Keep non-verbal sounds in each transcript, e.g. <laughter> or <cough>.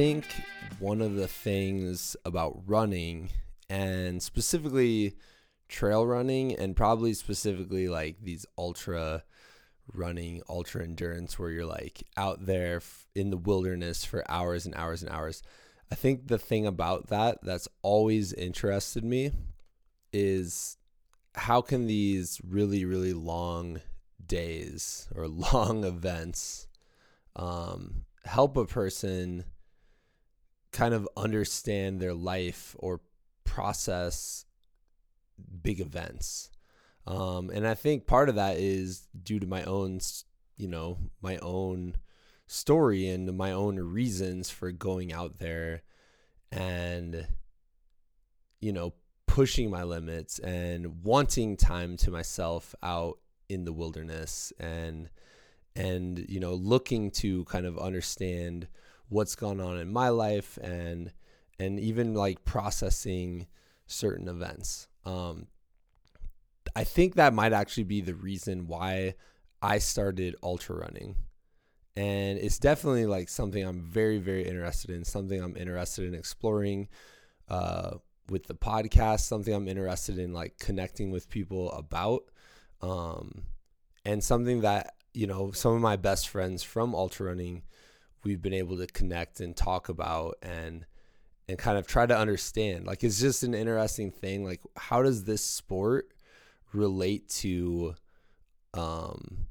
Think one of the things about running and specifically trail running and probably specifically like these ultra running, ultra endurance where you're like out there in the wilderness for hours and hours and hours. I think the thing about that that's always interested me is how can these really, really long days or <laughs> long events um, help a person kind of understand their life or process big events. Um, and I think part of that is due to my own, you know, my own story and my own reasons for going out there and, you know, pushing my limits and wanting time to myself out in the wilderness and, and, you know, looking to kind of understand what's gone on in my life and, and even like processing certain events. Um, I think that might actually be the reason why I started ultra running. And it's definitely like something I'm very, very interested in, something I'm interested in exploring uh, with the podcast, something I'm interested in like connecting with people about. Um, and something that, you know, some of my best friends from ultra running, we've been able to connect and talk about and and kind of try to understand. Like it's just an interesting thing. Like how does this sport relate to um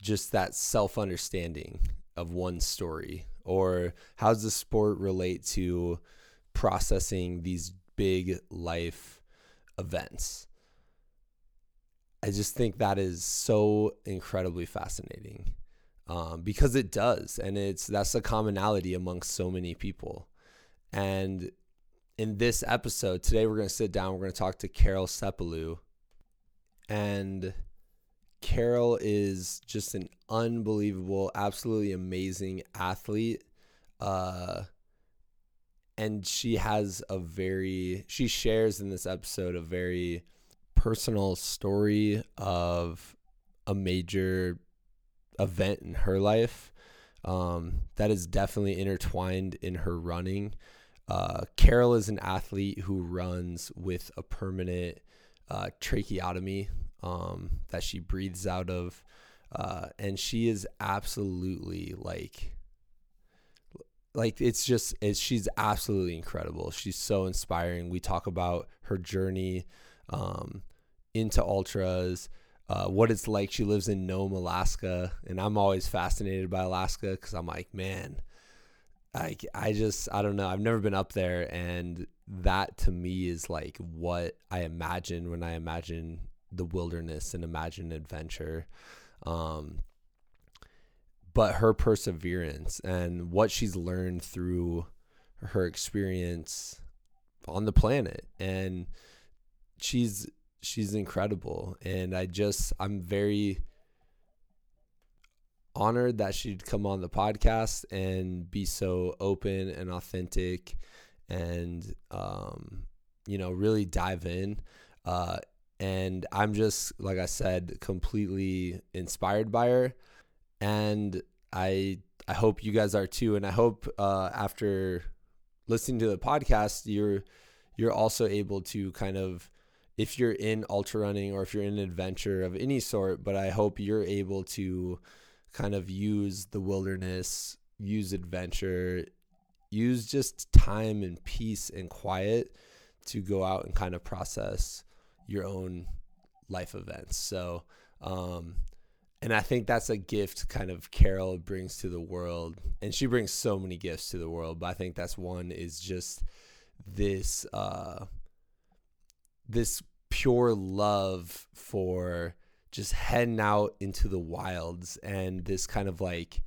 just that self understanding of one story? Or how does the sport relate to processing these big life events? I just think that is so incredibly fascinating um, because it does, and it's that's a commonality amongst so many people. And in this episode, today we're going to sit down, we're going to talk to Carol Seppilu. And Carol is just an unbelievable, absolutely amazing athlete. Uh, and she has a very, she shares in this episode a very personal story of a major event in her life um, that is definitely intertwined in her running. Uh, Carol is an athlete who runs with a permanent uh, tracheotomy um, that she breathes out of. Uh, and she is absolutely like, like it's just, it's, she's absolutely incredible. She's so inspiring. We talk about her journey um, into ultras, uh, what it's like. She lives in Nome, Alaska, and I'm always fascinated by Alaska because I'm like, man, I, I just I don't know. I've never been up there, and that to me is like what I imagine when I imagine the wilderness and imagine adventure. Um, but her perseverance and what she's learned through her experience on the planet, and she's she's incredible. And I just I'm very honored that she'd come on the podcast and be so open and authentic and um, you know really dive in. Uh, and i'm just like i said completely inspired by her. And i i hope you guys are too. And i hope uh, after listening to the podcast you're you're also able to kind of if you're in ultra running or if you're in adventure of any sort but i hope you're able to kind of use the wilderness, use adventure, use just time and peace and quiet to go out and kind of process your own life events. So, um, and I think that's a gift kind of Carol brings to the world. And she brings so many gifts to the world, but I think that's one is just this uh this pure love for just heading out into the wilds and this kind of like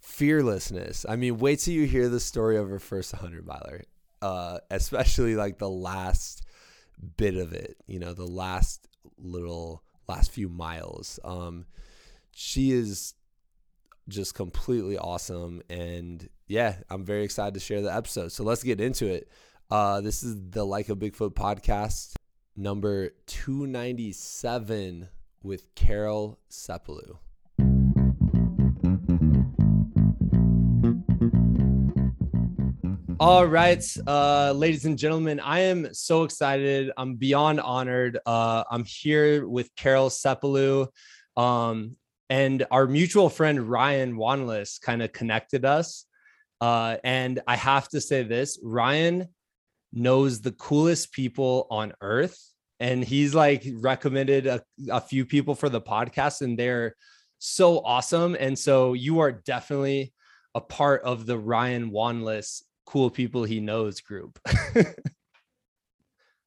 fearlessness. I mean, wait till you hear the story of her first 100 miler, uh, especially like the last bit of it, you know, the last little, last few miles. Um, she is just completely awesome. And yeah, I'm very excited to share the episode. So let's get into it. Uh, this is the Like a Bigfoot podcast, number 297 with Carol Seppilu. All right, uh, ladies and gentlemen, I am so excited. I'm beyond honored. Uh, I'm here with Carol Seppilu, um, and our mutual friend Ryan Wanless kind of connected us. Uh, and I have to say this: Ryan knows the coolest people on earth, and he's like recommended a, a few people for the podcast, and they're so awesome. And so you are definitely a part of the Ryan Wanless cool people he knows group. <laughs>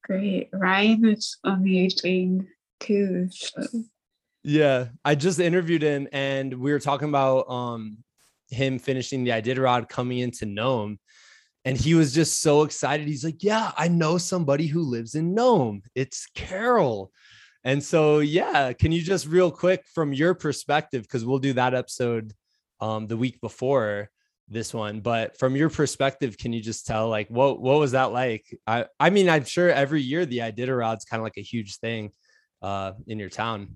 Great. Ryan is amazing too. So. Yeah. I just interviewed him and we were talking about um him finishing the Iditarod coming into Nome. And he was just so excited. He's like, Yeah, I know somebody who lives in Nome. It's Carol. And so, yeah, can you just real quick from your perspective, because we'll do that episode um, the week before, this one but from your perspective can you just tell like what what was that like i i mean i'm sure every year the iditarod's kind of like a huge thing uh in your town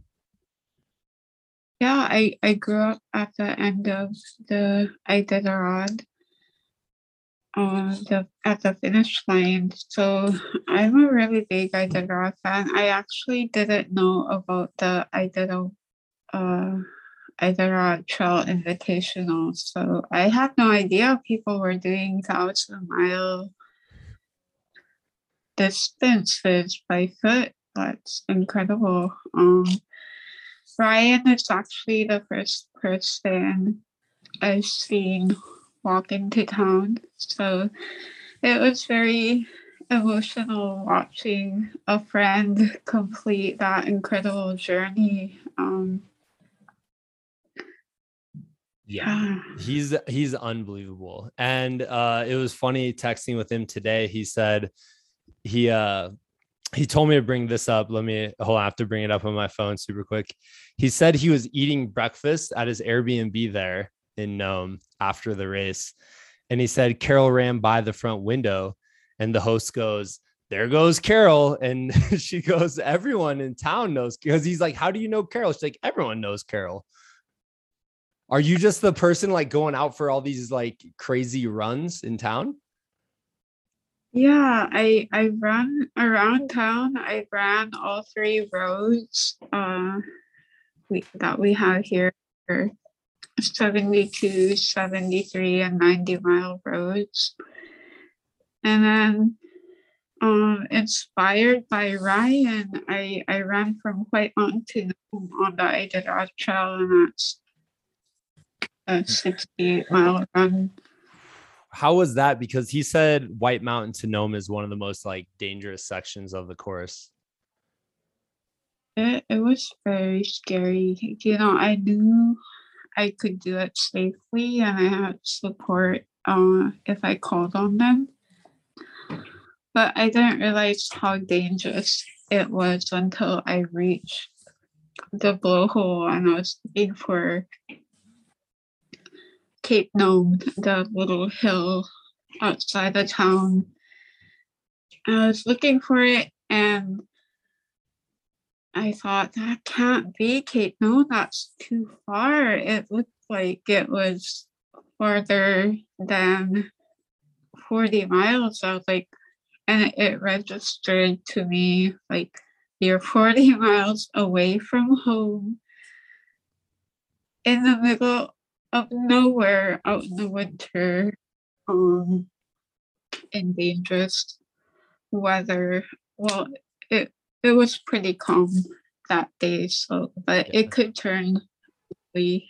yeah i i grew up at the end of the iditarod uh, the at the finish line. So I'm a really big Iditarod fan. I actually didn't know about the Iditarod uh, Iditarod Trail Invitational. So I had no idea people were doing thousand mile distances by foot. That's incredible. Um, Ryan is actually the first person I've seen walk into town. So it was very emotional watching a friend complete that incredible journey. Um, yeah. <sighs> He's he's unbelievable. And uh it was funny texting with him today. He said he uh he told me to bring this up. Let me hold I have to bring it up on my phone super quick. He said he was eating breakfast at his airbnb there in nome after the race and he said carol ran by the front window and the host goes there goes Carol. And <laughs> she goes, everyone in town knows because he's like, how do you know Carol? She's like, everyone knows Carol. Are you just the person like going out for all these like crazy runs in town? Yeah, I I run around town. I ran all three roads uh we that we have here 72, 73, and 90 mile roads. And then um inspired by Ryan, I I ran from White Mountain to on the Iditarod Trail and that's a 68 mile run. How was that? Because he said White Mountain to Nome is one of the most like dangerous sections of the course. It, it was very scary. You know, I knew I could do it safely and I had support uh, if I called on them. But I didn't realize how dangerous it was until I reached the blowhole and I was looking for Cape Nome, the little hill outside the town. I was looking for it and I thought that can't be Cape. No, that's too far. It looked like it was farther than 40 miles. I was like, and it registered to me like you're 40 <laughs> miles away from home in the middle of nowhere out in the winter um in dangerous weather well it it was pretty calm that day so but yeah. it could turn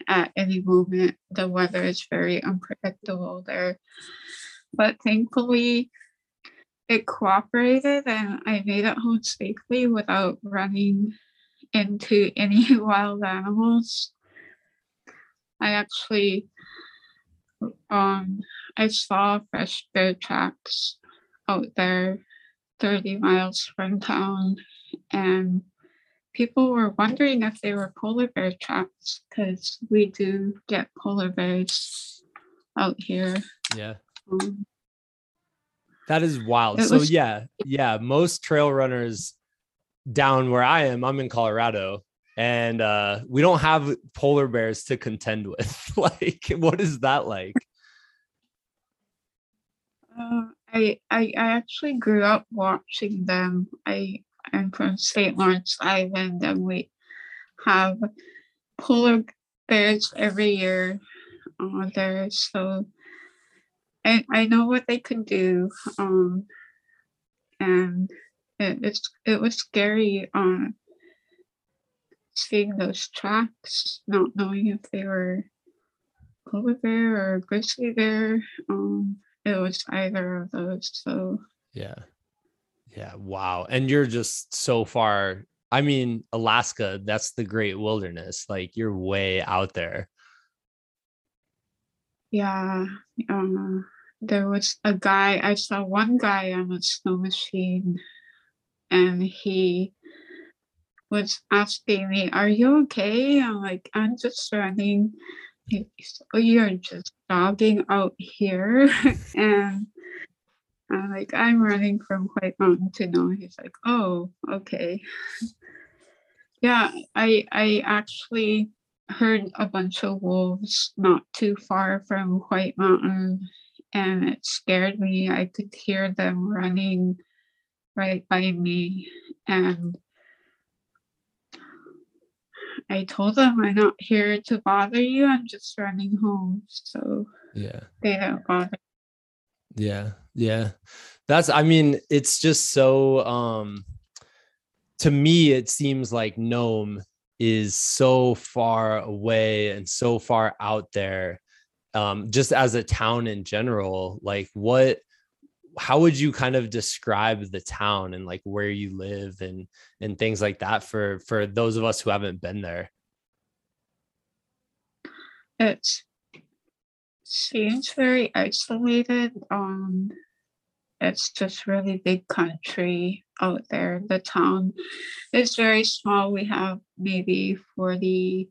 at any moment. The weather is very unpredictable there but thankfully it cooperated and i made it home safely without running into <laughs> any wild animals. I actually um I saw fresh bear tracks out there 30 miles from town and people were wondering if they were polar bear traps because we do get polar bears out here. Yeah. Um, that is wild. So was- yeah, yeah, most trail runners down where I am, I'm in Colorado and uh, we don't have polar bears to contend with. <laughs> like, what is that like? Uh, I, I I actually grew up watching them. I am from St. Lawrence Island, and we have polar bears every year uh, there. So I I know what they can do. Um, and it, it's it was scary. Um, seeing those tracks, not knowing if they were polar bear or grizzly bear. Um, it was either of those. So yeah, yeah, wow. And you're just so far. I mean, Alaska, that's the great wilderness. Like you're way out there. Yeah. Um, there was a guy, I saw one guy on a snow machine and he was asking me, Are you okay? I'm like, I'm just running. He's, oh, you're just jogging out here. <laughs> and I'm like, I'm running from White Mountain to Nome. He's like, Oh, okay. Yeah, I I actually heard a bunch of wolves not too far from White Mountain and it scared me. I could hear them running right by me and I told them I'm not here to bother you. I'm just running home. So yeah, they don't bother. Yeah, yeah. That's I mean, it's just so um to me it seems like Nome is so far away and so far out there. Um, just as a town in general, like what how would you kind of describe the town and like where you live and and things like that for for those of us who haven't been there it seems very isolated um it's just really big country out there the town is very small we have maybe 40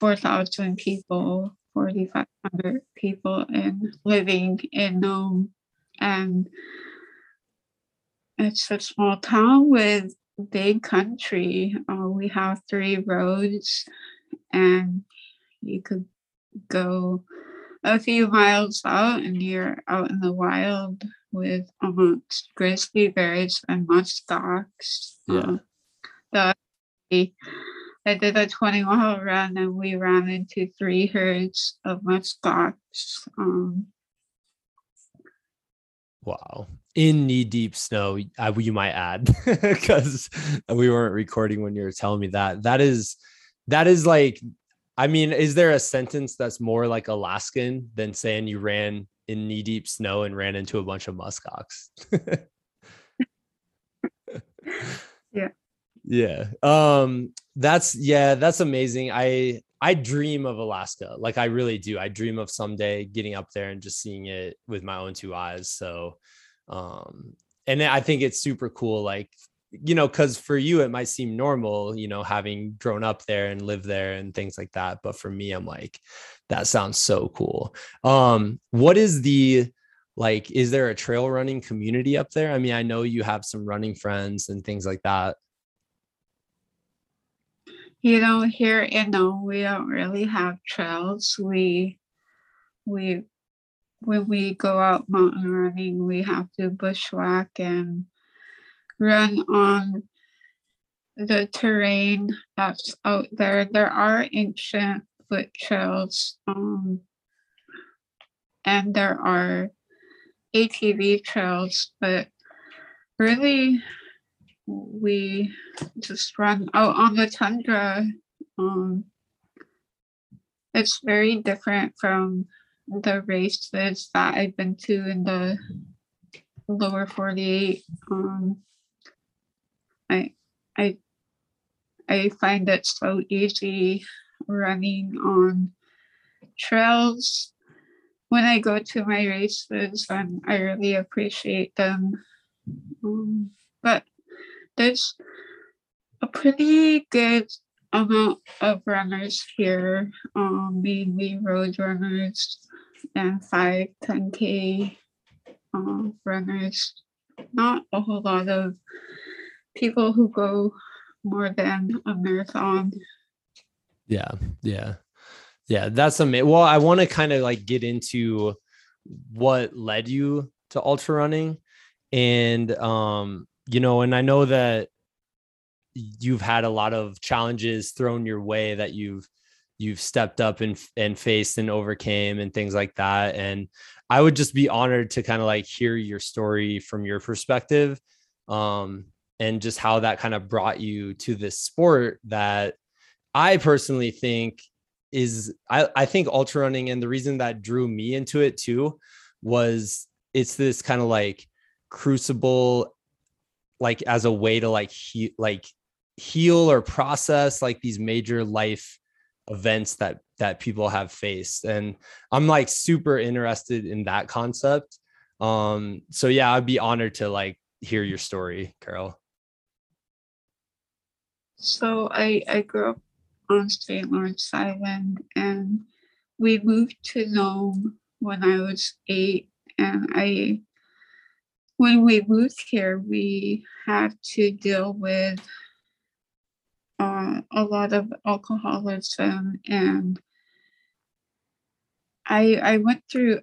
4,000 people 4,500 people in living in Nome and it's a small town with big country. Uh, we have three roads, and you could go a few miles out, and you're out in the wild with amongst grizzly bears and muskox. Yeah. Uh, the, I did a 20 mile run, and we ran into three herds of muskox. Um, Wow. In knee deep snow, I, you might add, <laughs> because we weren't recording when you were telling me that. That is, that is like, I mean, is there a sentence that's more like Alaskan than saying you ran in knee deep snow and ran into a bunch of muskox? <laughs> yeah. Yeah. Um, that's yeah, that's amazing. I I dream of Alaska. Like I really do. I dream of someday getting up there and just seeing it with my own two eyes. So um and I think it's super cool like you know cuz for you it might seem normal, you know, having grown up there and lived there and things like that, but for me I'm like that sounds so cool. Um what is the like is there a trail running community up there? I mean, I know you have some running friends and things like that you know here in Nome we don't really have trails we we when we go out mountain running we have to bushwhack and run on the terrain that's out there there are ancient foot trails um, and there are ATV trails but really we just run out on the tundra. Um, it's very different from the races that I've been to in the lower 48. Um, I, I, I find it so easy running on trails when I go to my races, and I really appreciate them. Um, but there's a pretty good amount of runners here, um, mainly road runners and 5 10k uh, runners. Not a whole lot of people who go more than a marathon. Yeah, yeah, yeah. That's amazing. Well, I want to kind of like get into what led you to ultra running and um you know and i know that you've had a lot of challenges thrown your way that you've you've stepped up and and faced and overcame and things like that and i would just be honored to kind of like hear your story from your perspective um and just how that kind of brought you to this sport that i personally think is I, I think ultra running and the reason that drew me into it too was it's this kind of like crucible like as a way to like he, like heal or process like these major life events that that people have faced. And i'm like super interested in that concept. Um so yeah i'd be honored to like hear your story carol so i i grew up on st lawrence island and we moved to nome when i was eight and i when we moved here we had to deal with uh, a lot of alcoholism and I I went through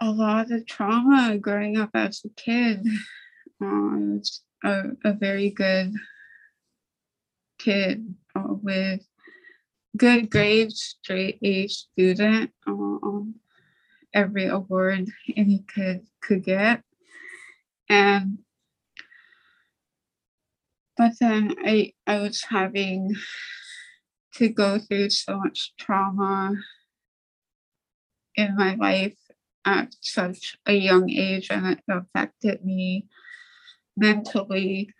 a lot of trauma growing up as a kid. Uh, I was a, a very good kid uh, with good grades, straight A student uh, on every award any kid could get. And but then I I was having to go through so much trauma in my life at such a young age and it affected me mentally.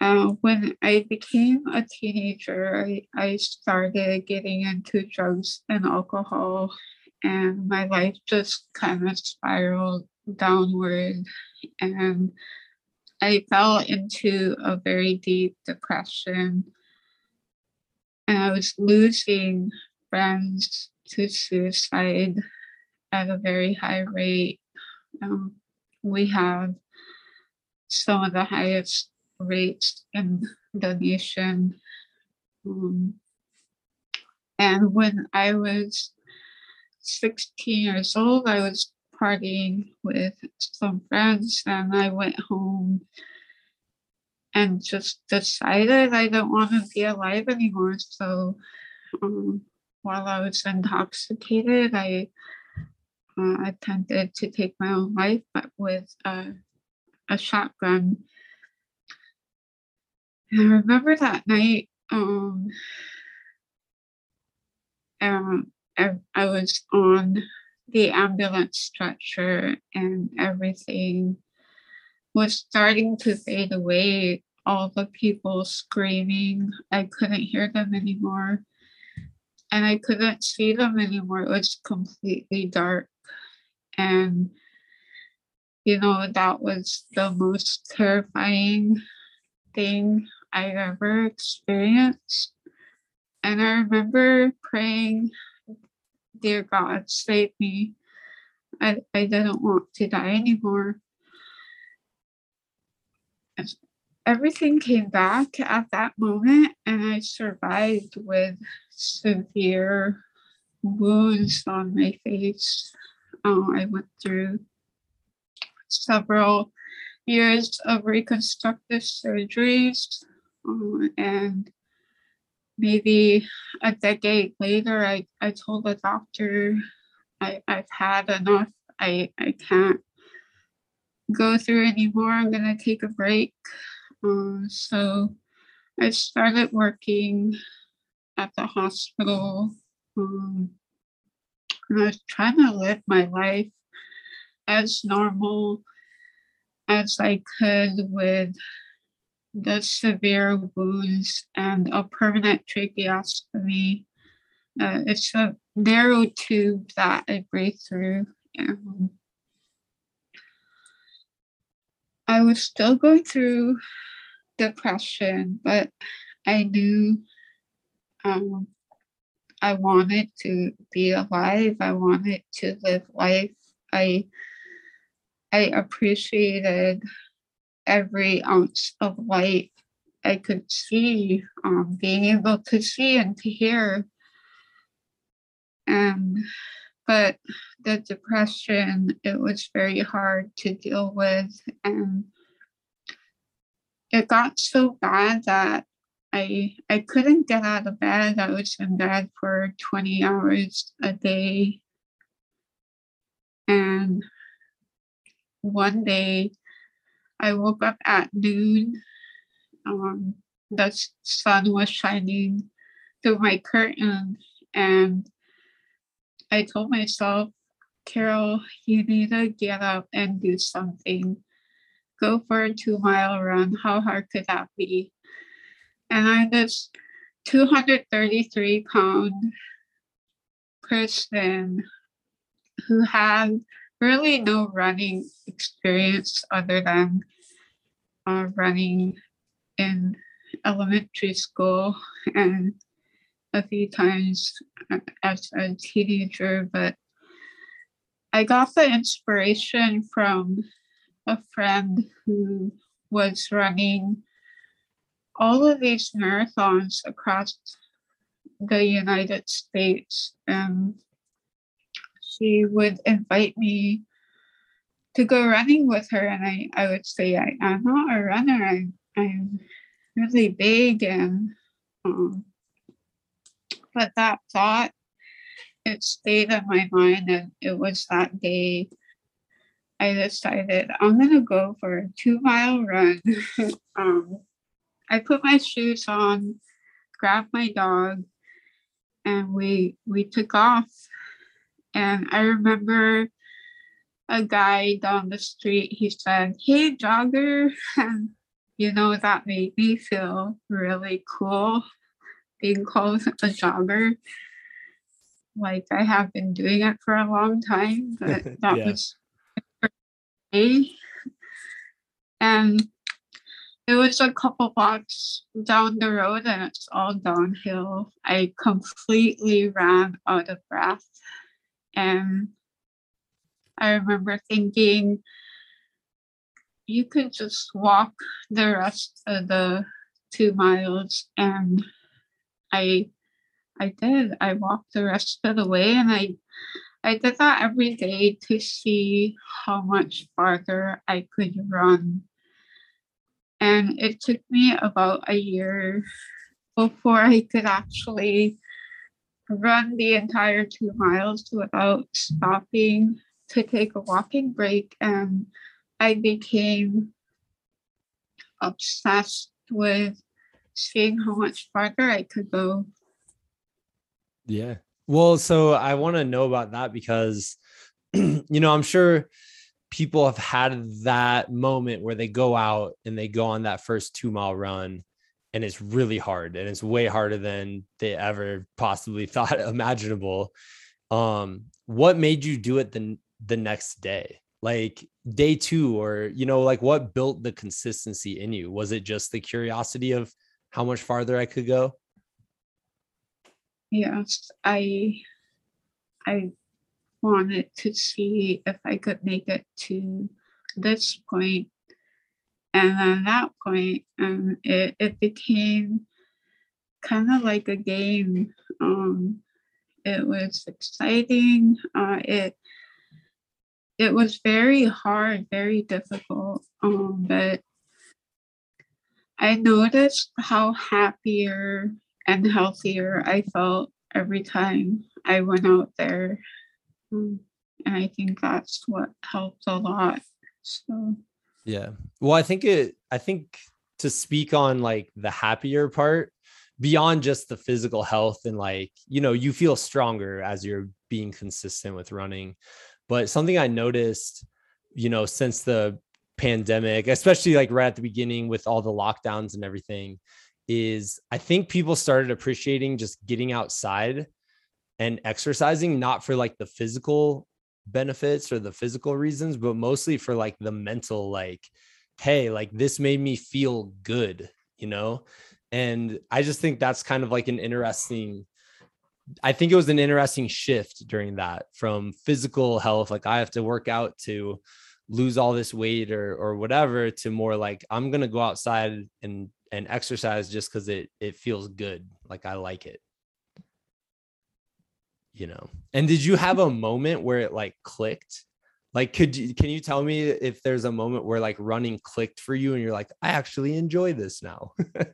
Uh, when I became a teenager, I, I started getting into drugs and alcohol, and my life just kind of spiraled downward. And I fell into a very deep depression and I was losing friends to suicide at a very high rate. Um, we have some of the highest rates in the nation. Um, and when I was 16 years old, I was partying with some friends and I went home and just decided I don't want to be alive anymore. So um, while I was intoxicated, I uh, attempted to take my own life, but with a, a shotgun. I remember that night, um, um, I, I was on the ambulance stretcher and everything was starting to fade away. All the people screaming, I couldn't hear them anymore. And I couldn't see them anymore. It was completely dark. And, you know, that was the most terrifying thing I ever experienced. And I remember praying dear God, save me. I, I didn't want to die anymore. Everything came back at that moment, and I survived with severe wounds on my face. Uh, I went through several years of reconstructive surgeries, and maybe a decade later, I, I told the doctor I, I've had enough. I, I can't go through anymore. I'm going to take a break. Uh, so I started working at the hospital. Um, I was trying to live my life as normal as I could with the severe wounds and a permanent tracheostomy. Uh, it's a narrow tube that I breathe through. And I was still going through depression, but I knew um, I wanted to be alive. I wanted to live life. I I appreciated every ounce of light I could see, um, being able to see and to hear. And but the depression it was very hard to deal with and it got so bad that I I couldn't get out of bed. I was in bed for 20 hours a day. And one day I woke up at noon. Um, the sun was shining through my curtain and I told myself, Carol, you need to get up and do something. Go for a two mile run. How hard could that be? And I'm this 233 pound person who had really no running experience other than uh, running in elementary school and a few times as a teenager, but I got the inspiration from a friend who was running all of these marathons across the United States. And she would invite me to go running with her. And I, I would say, I, I'm not a runner. I, I'm really big and um, but that thought it stayed in my mind and it was that day I decided I'm gonna go for a two mile run. <laughs> um, I put my shoes on, grabbed my dog, and we we took off. And I remember a guy down the street, he said, Hey jogger. <laughs> And you know, that made me feel really cool being called a jogger. Like I have been doing it for a long time, <laughs> but that Yeah. was me. And it was a couple blocks down the road and it's all downhill. I completely ran out of breath. And I remember thinking, you could just walk the rest of the two miles. And I I did. I walked the rest of the way and I I did that every day to see how much farther I could run. And it took me about a year before I could actually run the entire two miles without stopping to take a walking break. And I became obsessed with seeing how much farther I could go. Yeah. Well, so I want to know about that because, <clears throat> you know, I'm sure people have had that moment where they go out and they go on that first two mile run and it's really hard and it's way harder than they ever possibly <laughs> thought imaginable. Um, what made you do it the, the next day? Like day two, or, you know, like what built the consistency in you? Was it just the curiosity of how much farther I could go? Yes, I I wanted to see if I could make it to this point. And at that point, um, it, it became kind of like a game. Um, it was exciting. Uh, it it was very hard, very difficult. Um, but I noticed how happier and healthier I felt every time I went out there. Um, and I think that's what helped a lot. So, Yeah. Well, I think it, I think to speak on like the happier part beyond just the physical health and like, you know, you feel stronger as you're being consistent with running. But something I noticed, you know, since the pandemic, especially like right at the beginning with all the lockdowns and everything, is I think people started appreciating just getting outside and exercising, not for like the physical benefits or the physical reasons, but mostly for like the mental, like, hey, like this made me feel good, you know? And I just think that's kind of like an interesting, I think it was an interesting shift during that from physical health, like I have to work out to lose all this weight or or whatever, to more like I'm gonna go outside and and exercise just because it it feels good. Like I like it. You know. And did you have a moment where it like clicked? Like, could you can you tell me if there's a moment where like running clicked for you and you're like, I actually enjoy this now? <laughs>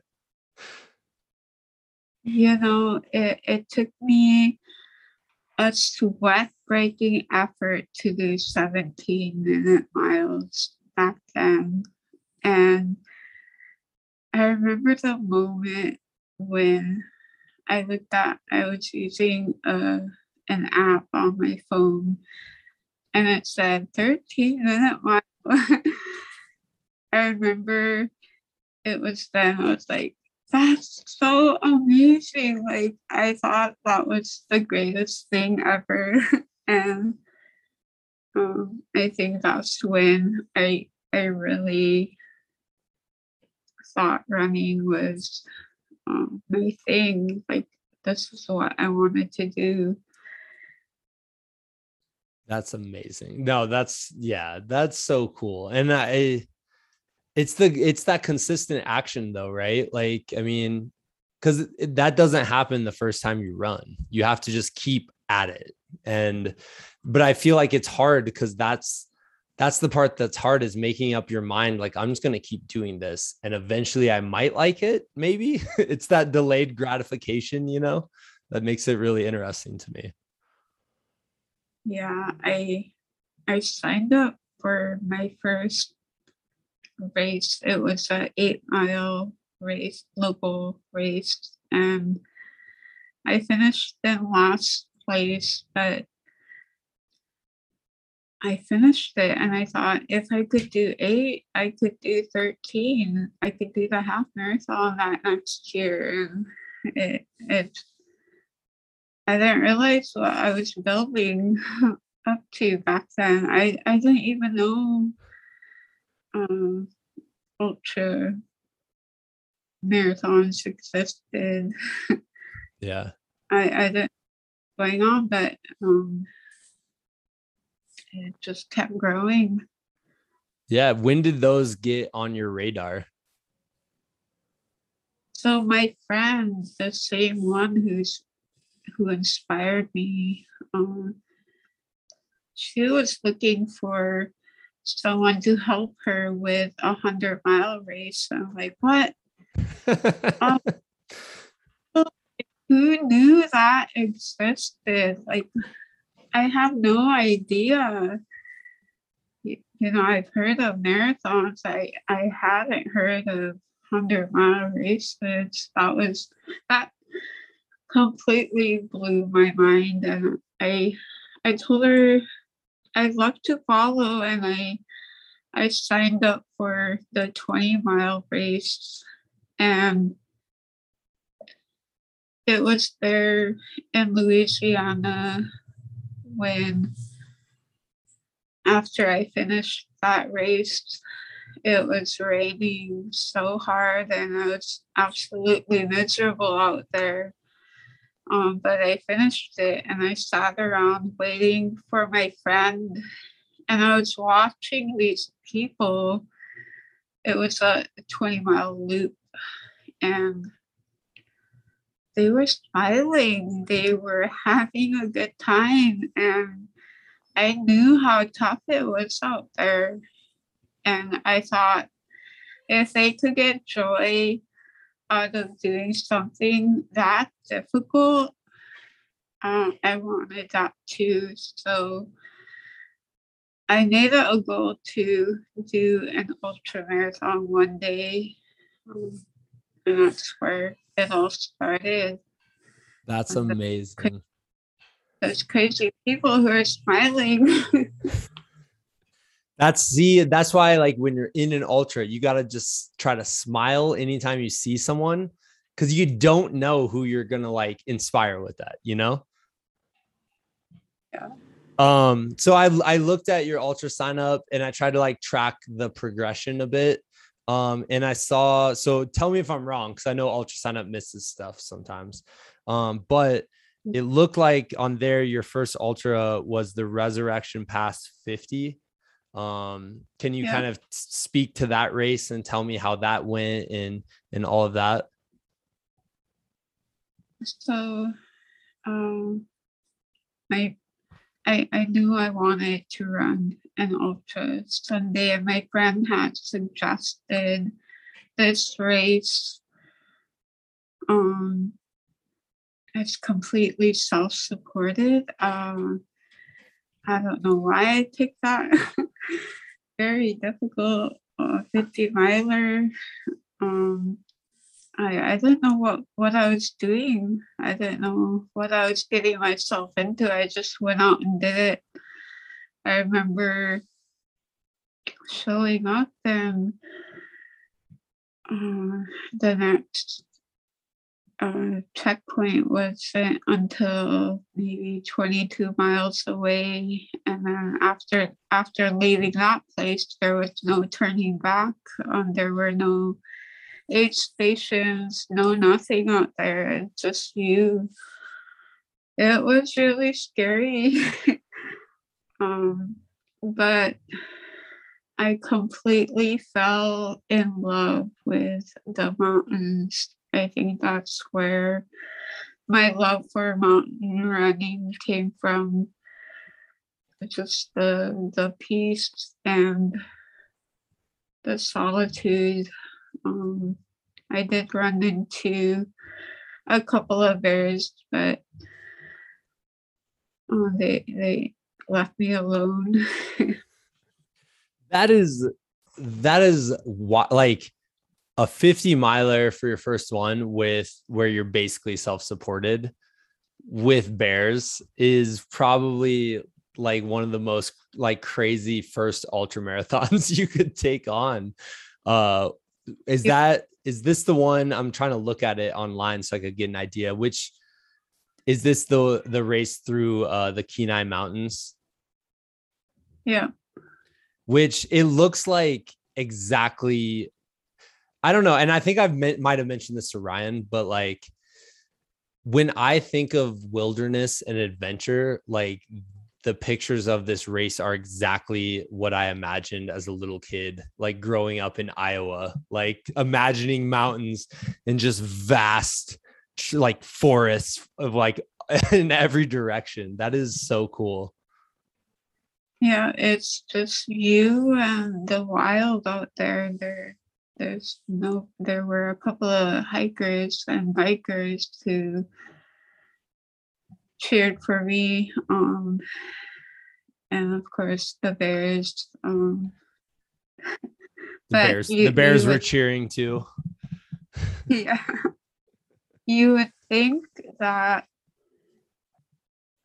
you know, it, it took me a sweat breaking effort to do 17 minute miles back then. And I remember the moment when I looked at, I was using a, uh, an app on my phone and it said 13 minute mile. <laughs> I remember it was then, I was like, that's so amazing. Like, I thought that was the greatest thing ever. <laughs> and um, I think that's when I I really thought running was um, my thing. Like this is what I wanted to do. That's amazing. No, that's yeah, that's so cool. And I it's the it's that consistent action though, right? Like I mean, cuz that doesn't happen the first time you run. You have to just keep at it. And but I feel like it's hard because that's that's the part that's hard is making up your mind like i'm just going to keep doing this and eventually i might like it maybe. <laughs> It's that delayed gratification you know that makes it really interesting to me. Yeah i i signed up for my first race. It was a eight mile race local race and i finished in last place but I finished it and I thought if I could do eight, I could do 13. I could do the half marathon that next year. And it, it I didn't realize what I was building <laughs> up to back then. I, I didn't even know um, ultra marathons existed. Yeah. I, I didn't going on, but um, it just kept growing. Yeah. When did those get on your radar? So my friend, the same one who's who inspired me, um, she was looking for someone to help her with a hundred mile race. I'm like, what? <laughs> um, who knew that existed? Like I have no idea. You, know, I've heard of marathons. I, I hadn't heard of 100 mile races. That was, that completely blew my mind. And I, I told her I'd love to follow and I, I signed up for the 20 mile race and it was there in Louisiana when after I finished that race, it was raining so hard and I was absolutely miserable out there. Um, but I finished it and I sat around waiting for my friend and I was watching these people. It was a 20 mile loop and they were smiling, they were <laughs> having a good time, and I knew how tough it was out there. And I thought if they could get joy out of doing something that difficult, um, I wanted that too. So I made it a goal to do an ultra marathon one day. Um, and that's where it all started. That's amazing. Those crazy people who are smiling. <laughs> that's see, that's why like when you're in an ultra, you gotta just try to smile anytime you see someone because you don't know who you're gonna like inspire with that, you know? Yeah. Um, so I I looked at your UltraSignup and I tried to like track the progression a bit. Um, and I saw, so tell me if I'm wrong, because I know UltraSignup misses stuff sometimes. Um, but mm. it looked like on there, your first Ultra was the Resurrection Pass 50. Um, can you yeah. kind of speak to that race and tell me how that went and and all of that? So um my I, I knew I wanted to run an UltraSignup, there, my friend had suggested this race. Um, it's completely self-supported. Um, I don't know why I picked that. <laughs> Very difficult uh, 50 miler. Um, I I didn't know what what I was doing. I didn't know what I was getting myself into. I just went out and did it. I remember showing up and uh, the next uh, checkpoint wasn't until maybe 22 miles away. And then after after leaving that place there was no turning back um, there were no aid stations no nothing out there just you. It was really scary <laughs> um, but i completely fell in love with the mountains I think that's where my love for mountain running came from. Just the the peace and the solitude. Um, I did run into a couple of bears, but uh, they they left me alone. <laughs> that is that is what like a 50 miler for your first one with where you're basically self-supported with bears is probably like one of the most like crazy first ultra marathons <laughs> you could take on uh is that is this the one i'm trying to look at it online so i could get an idea which is this the the race through uh the kenai mountains yeah which it looks like exactly I don't know. And I think I've met, might have mentioned this to Ryan, but like when I think of wilderness and adventure, like the pictures of this race are exactly what I imagined as a little kid, like growing up in Iowa, like imagining mountains and just vast, like forests of like <laughs> in every direction. That is so cool. Yeah, it's just you and the wild out there. There, there's no there were a couple of hikers and bikers who cheered for me um and of course the bears um the bears you, the bears were would, cheering too <laughs> yeah you would think that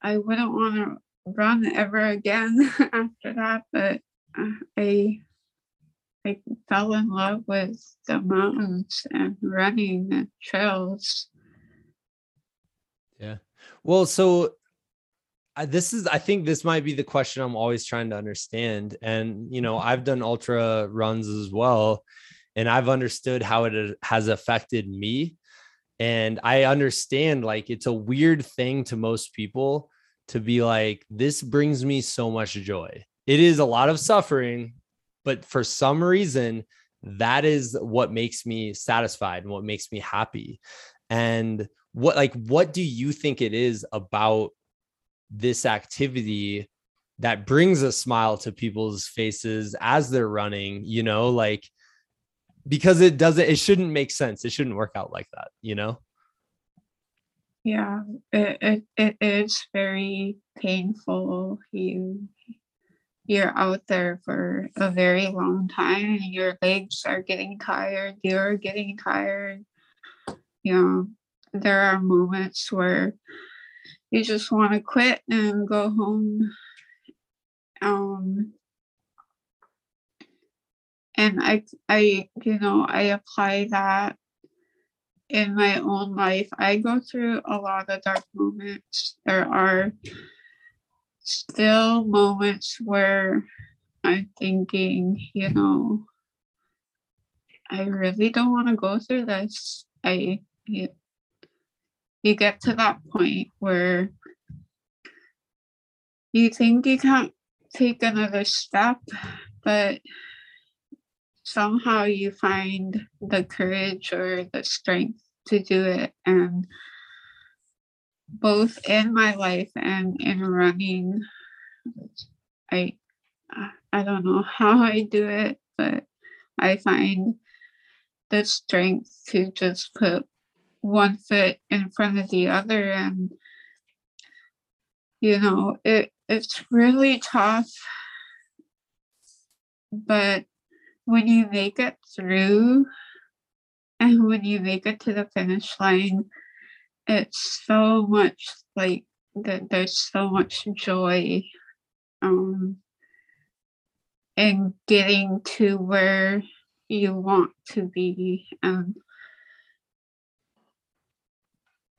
i wouldn't want to run ever again <laughs> after that but uh, i I fell in love with the mountains and running and trails. Yeah. Well, so uh, this is, I think this might be the question I'm always trying to understand. And, you know, I've done ultra runs as well, and I've understood how it has affected me. And I understand like it's a weird thing to most people to be like, this brings me so much joy. It is a lot of suffering, but for some reason that is what makes me satisfied and what makes me happy and what like what do you think it is about this activity that brings a smile to people's faces as they're running you know like because it doesn't it shouldn't make sense it shouldn't work out like that you know yeah it, it, it is very painful you you're out there for a very long time and your legs are getting tired, you're getting tired. You know, there are moments where you just want to quit and go home. Um, and I, I, you know, I apply that in my own life. I go through a lot of dark moments. There are still moments where I'm thinking, you know, I really don't want to go through this. I you, you get to that point where you think you can't take another step, but somehow you find the courage or the strength to do it and both in my life and in running. I I don't know how I do it, but I find the strength to just put one foot in front of the other and you know it it's really tough but when you make it through and when you make it to the finish line it's so much like that there's so much joy um in getting to where you want to be and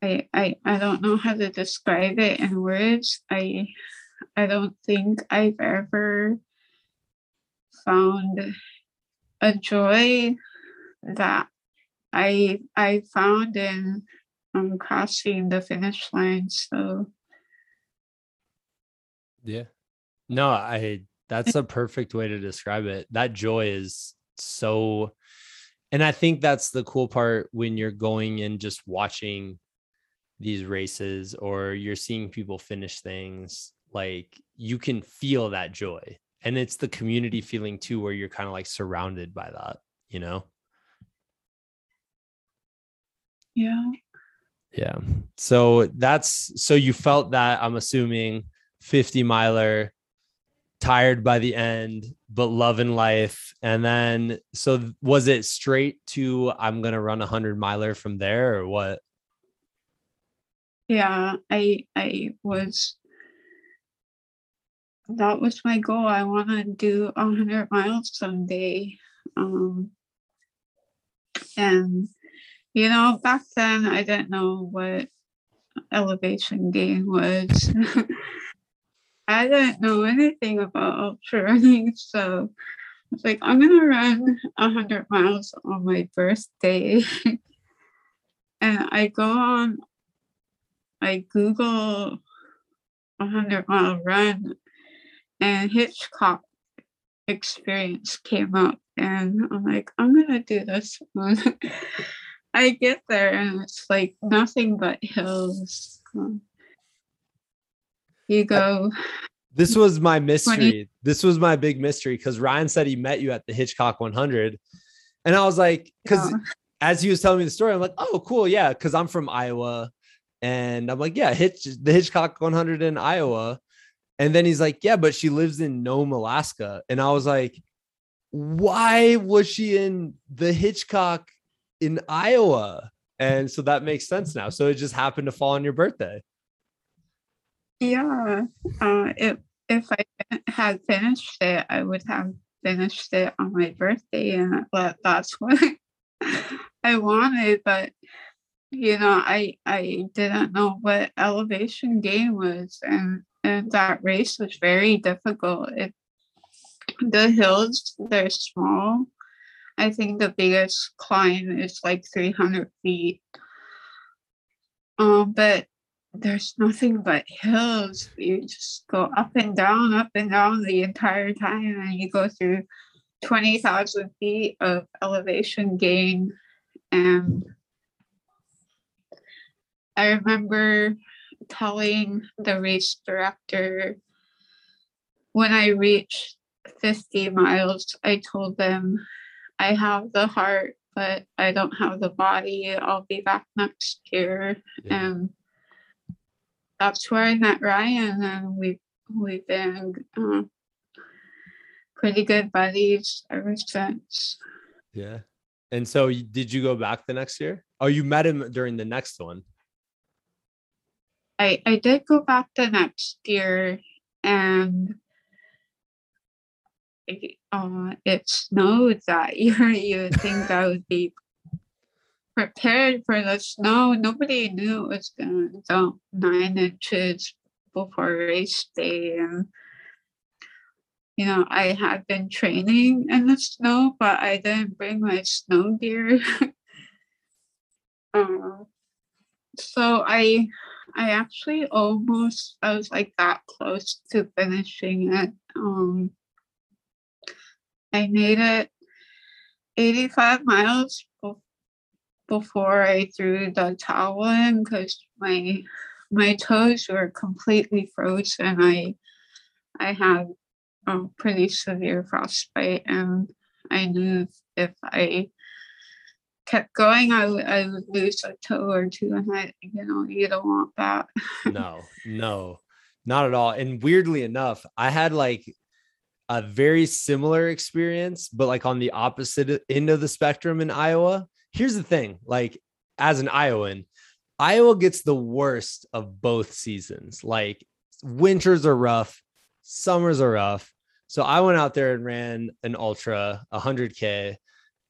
I, I I don't know how to describe it in words. I I don't think I've ever found a joy that I I found in um, crossing the finish line. So yeah, no, I that's a perfect way to describe it. That joy is so, and I think that's the cool part when you're going and just watching these races or you're seeing people finish things like you can feel that joy and it's the community feeling too where you're kind of like surrounded by that you know? Yeah. Yeah. So that's so you felt that i'm assuming 50 miler tired by the end but love loving life and then so was it straight to i'm gonna run a 100 miler from there or what? Yeah i i was that was my goal. I want to do 100 miles someday um and you know back then i didn't know what elevation gain was. <laughs> I didn't know anything about ultra running <laughs> so I was like i'm gonna run 100 miles on my birthday. <laughs> And i go on I Google 100 mile run and Hitchcock experience came up and I'm like, I'm gonna do this one. <laughs> I get there and it's like nothing but hills. Hmm. You go. This was my mystery. 20. This was my big mystery because Ryan said he met you at the Hitchcock 100. And I was like, because yeah. Oh. as he was telling me the story, I'm like, oh, cool. Yeah. Cause I'm from Iowa. And I'm like, yeah, Hitch, the Hitchcock 100 in Iowa. And then he's like, yeah, but she lives in Nome, Alaska. And I was like, why was she in the Hitchcock in Iowa? And so that makes sense now. So it just happened to fall on your birthday. Yeah. Uh, if, if I had finished it, I would have finished it on my birthday. And that's <laughs> what I wanted. But you know, I I didn't know what elevation gain was, and and that race was very difficult. The hills they're small. I think the biggest climb is like 300 feet. Um, but there's nothing but hills. You just go up and down, up and down the entire time, and you go through 20,000 feet of elevation gain. And I remember telling the race director when I reached 50 miles, I told them I have the heart, but I don't have the body. I'll be back next year. Yeah. And that's where I met Ryan, and we've we've been uh, pretty good buddies ever since. Yeah. And so, did you go back the next year? Oh, you met him during the next one. I, I did go back the next year and it, uh, it snowed that <laughs> year. You think I would be prepared for the snow. Nobody knew it was going to dump nine inches before race day. And, you know, I had been training in the snow, but I didn't bring my snow gear. <laughs> uh, so I I actually almost I was like that close to finishing it. Um, I made it 85 miles before I threw the towel in because my my toes were completely frozen. I I had a pretty severe frostbite, and I knew if I kept going, I would lose a toe or two, and I you know you don't want that. <laughs> no, no, not at all. And weirdly enough, I had like a very similar experience, but like on the opposite end of the spectrum in Iowa. Here's the thing: like as an Iowan, Iowa gets the worst of both seasons. Like winters are rough, summers are rough. So I went out there and ran an ultra 100K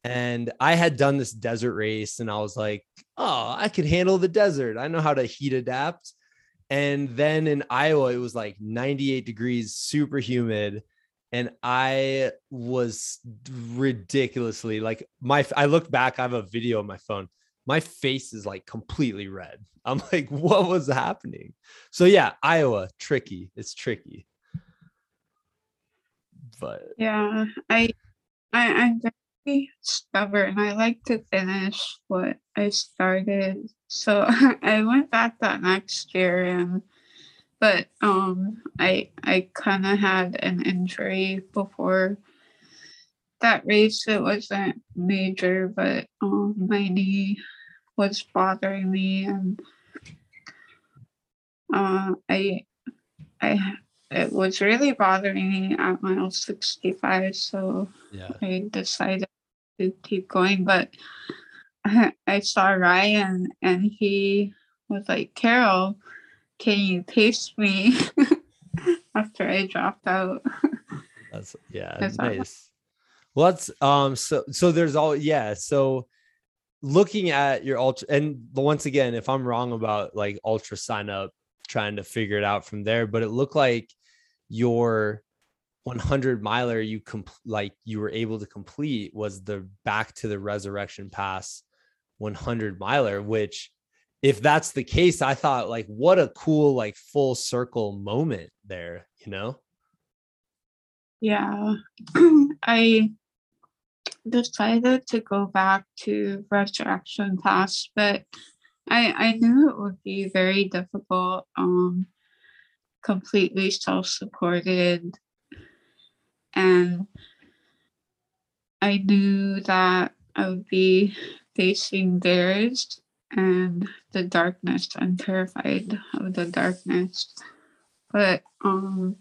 and I had done this desert race and I was like, oh, I could handle the desert. I know how to heat adapt. And then in Iowa, it was like 98 degrees, super humid. And I was ridiculously like my I looked back, I have a video on my phone. My face is like completely red. <laughs> I'm like, what was happening? So yeah, Iowa, tricky. It's tricky. But yeah, I I very stubborn. I like to finish what I started. So <laughs> I went back that next year and but um I I kind of had an injury before that race. It wasn't major, but um my knee was bothering me and uh I I it was really bothering me at mile 65 so yeah, I decided to keep going, but <laughs> I, saw Ryan and he was like, Carol, can you pace me <laughs> after I dropped out? <laughs> that's yeah, That's nice. Well, that's um so so there's all yeah, so looking at your ultra and once again, if I'm wrong about like UltraSignup, trying to figure it out from there, but it looked like your 100 miler you comp- like you were able to complete was the back to the resurrection pass 100 miler which if that's the case i thought like what a cool like full circle moment there you know Yeah, <clears throat> I decided to go back to Resurrection Pass, but I I knew it would be very difficult. Um, completely self-supported, and I knew that I would be facing theirs and the darkness. I'm terrified of the darkness, but um.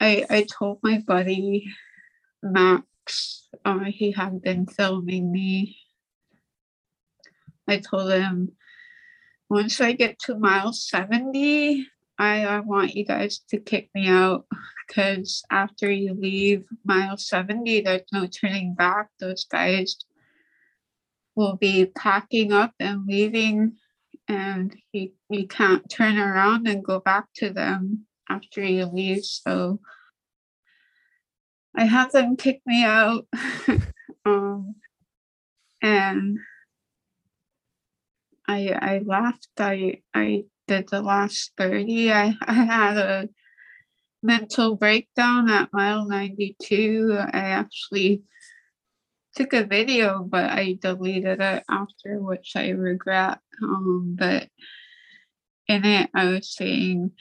I I told my buddy Max, uh, he had been filming me. I told him once I get to mile 70, I, I want you guys to kick me out because after you leave mile 70, there's no turning back. Those guys will be packing up and leaving, and you, you can't turn around and go back to them after you leave. So I have them kick me out. <laughs> um, and I I left. I I did the last 30. I, <laughs> I had a mental breakdown at mile 92. I actually took a video, but I deleted it after, which I regret. Um, but in it, I was saying,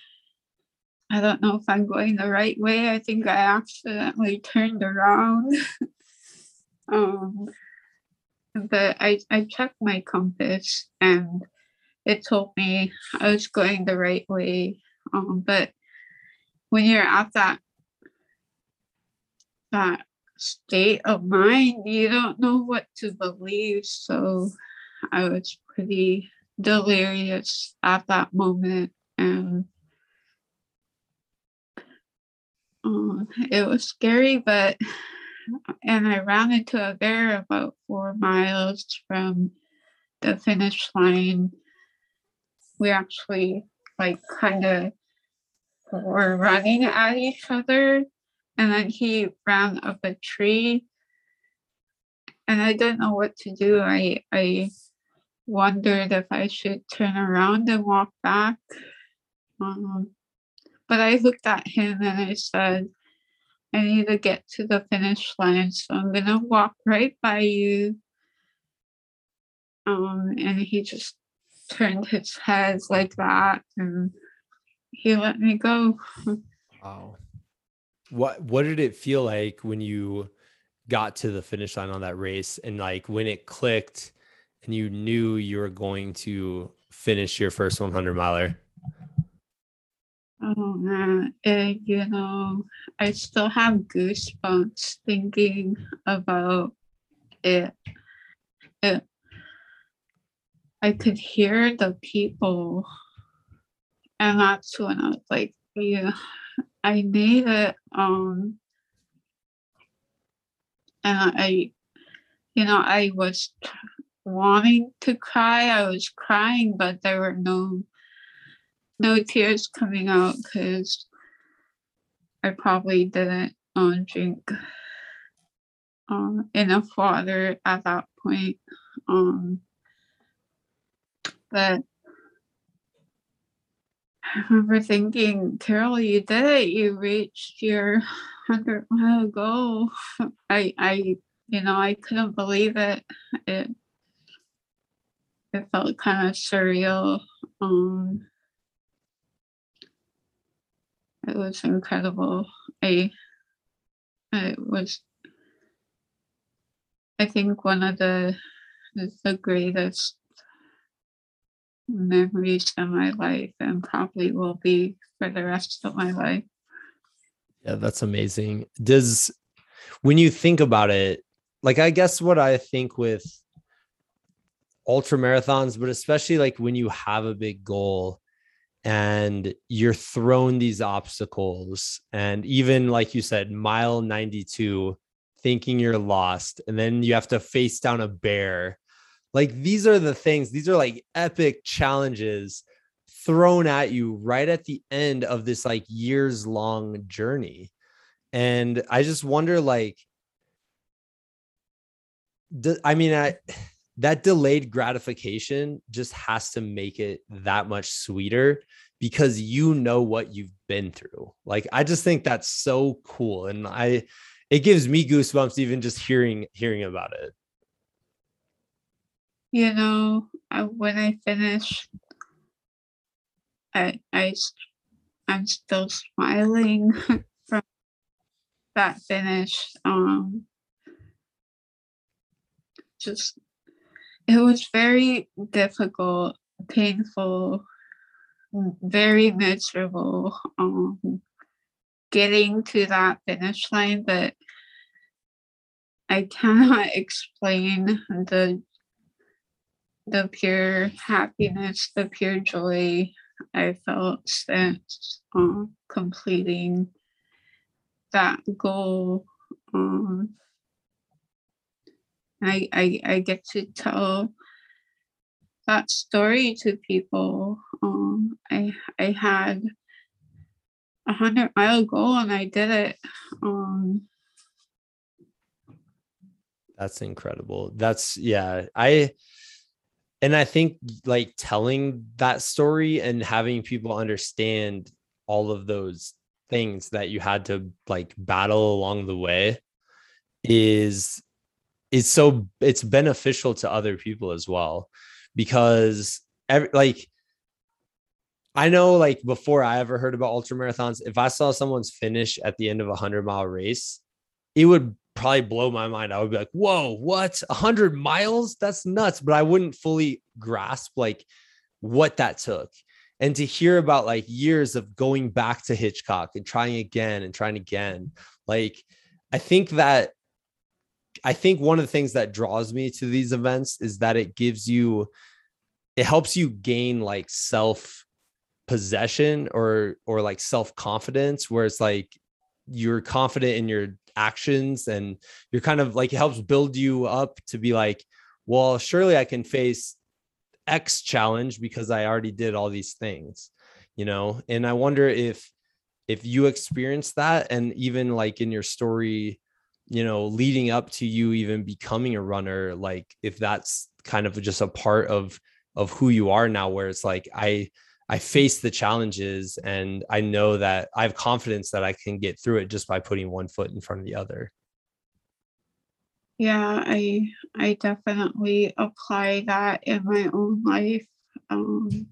I don't know if I'm going the right way. I think I accidentally turned around. <laughs> um, but I, I checked my compass and it told me I was going the right way. Um, but when you're at that that state of mind, you don't know what to believe. So I was pretty delirious at that moment, and um, it was scary. But and I ran into a bear about four miles from the finish line. We actually like kind of were running at each other, and then he ran up a tree, and I didn't know what to do. I I wondered if I should turn around and walk back. Um, but I looked at him and I said, I need to get to the finish line, so I'm gonna walk right by you. Um, and he just turned his head like that and he let me go. Wow. What what did it feel like when you got to the finish line on that race and like when it clicked and you knew you were going to finish your first 100 miler? Oh man, it, you know, I still have goosebumps thinking about it. It I could hear the people and that's when I was like, yeah, I made it. Um and I you know, I was wanting to cry. I was crying, but there were no no tears coming out because I probably didn't um, drink um, enough water at that point. Um, but I remember thinking, Carol, you did it. You reached your hundred mile goal. <laughs> I, I, you know, I couldn't believe it. It, it felt kind of surreal. Um, it was incredible. I it was I think one of the the greatest memories of my life and probably will be for the rest of my life. Yeah, that's amazing. Does when you think about it, like I guess what I think with ultra marathons, but especially like when you have a big goal, and you're thrown these obstacles and even like you said mile 92 thinking you're lost and then you have to face down a bear. Like these are the things these are like epic challenges thrown at you right at the end of this like years long journey. And i just wonder like i mean i that delayed gratification just has to make it that much sweeter because you know what you've been through. Like I just think that's so cool and I it gives me goosebumps even just hearing hearing about it. You know, when I finish I I I'm still smiling <laughs> from that finish. Um just it was very difficult, painful, very miserable um, getting to that finish line, but I cannot <laughs> explain the the pure happiness, the pure joy I felt since um, completing that goal. Um, I, I I get to tell that story to people. Um, I I had a hundred mile goal and I did it. Um, that's incredible. That's yeah. I and I think like telling that story and having people understand all of those things that you had to like battle along the way is it's so it's beneficial to other people as well because every like I know like before I ever heard about ultra marathons, if I saw someone's finish at the end of a hundred mile race, it would probably blow my mind. I would be like, whoa, what? A hundred miles? That's nuts. But I wouldn't fully grasp like what that took. And to hear about like years of going back to Hitchcock and trying again and trying again, like I think that I think one of the things that draws me to these events is that it gives you, it helps you gain like self possession or or like self confidence, where it's like you're confident in your actions and you're kind of like it helps build you up to be like, well, surely I can face X challenge because I already did all these things, you know. And I wonder if if you experience that and even like in your story you know leading up to you even becoming a runner like if that's kind of just a part of of who you are now where it's like i i face the challenges and i know that i have confidence that i can get through it just by putting one foot in front of the other. Yeah i i definitely apply that in my own life. Um,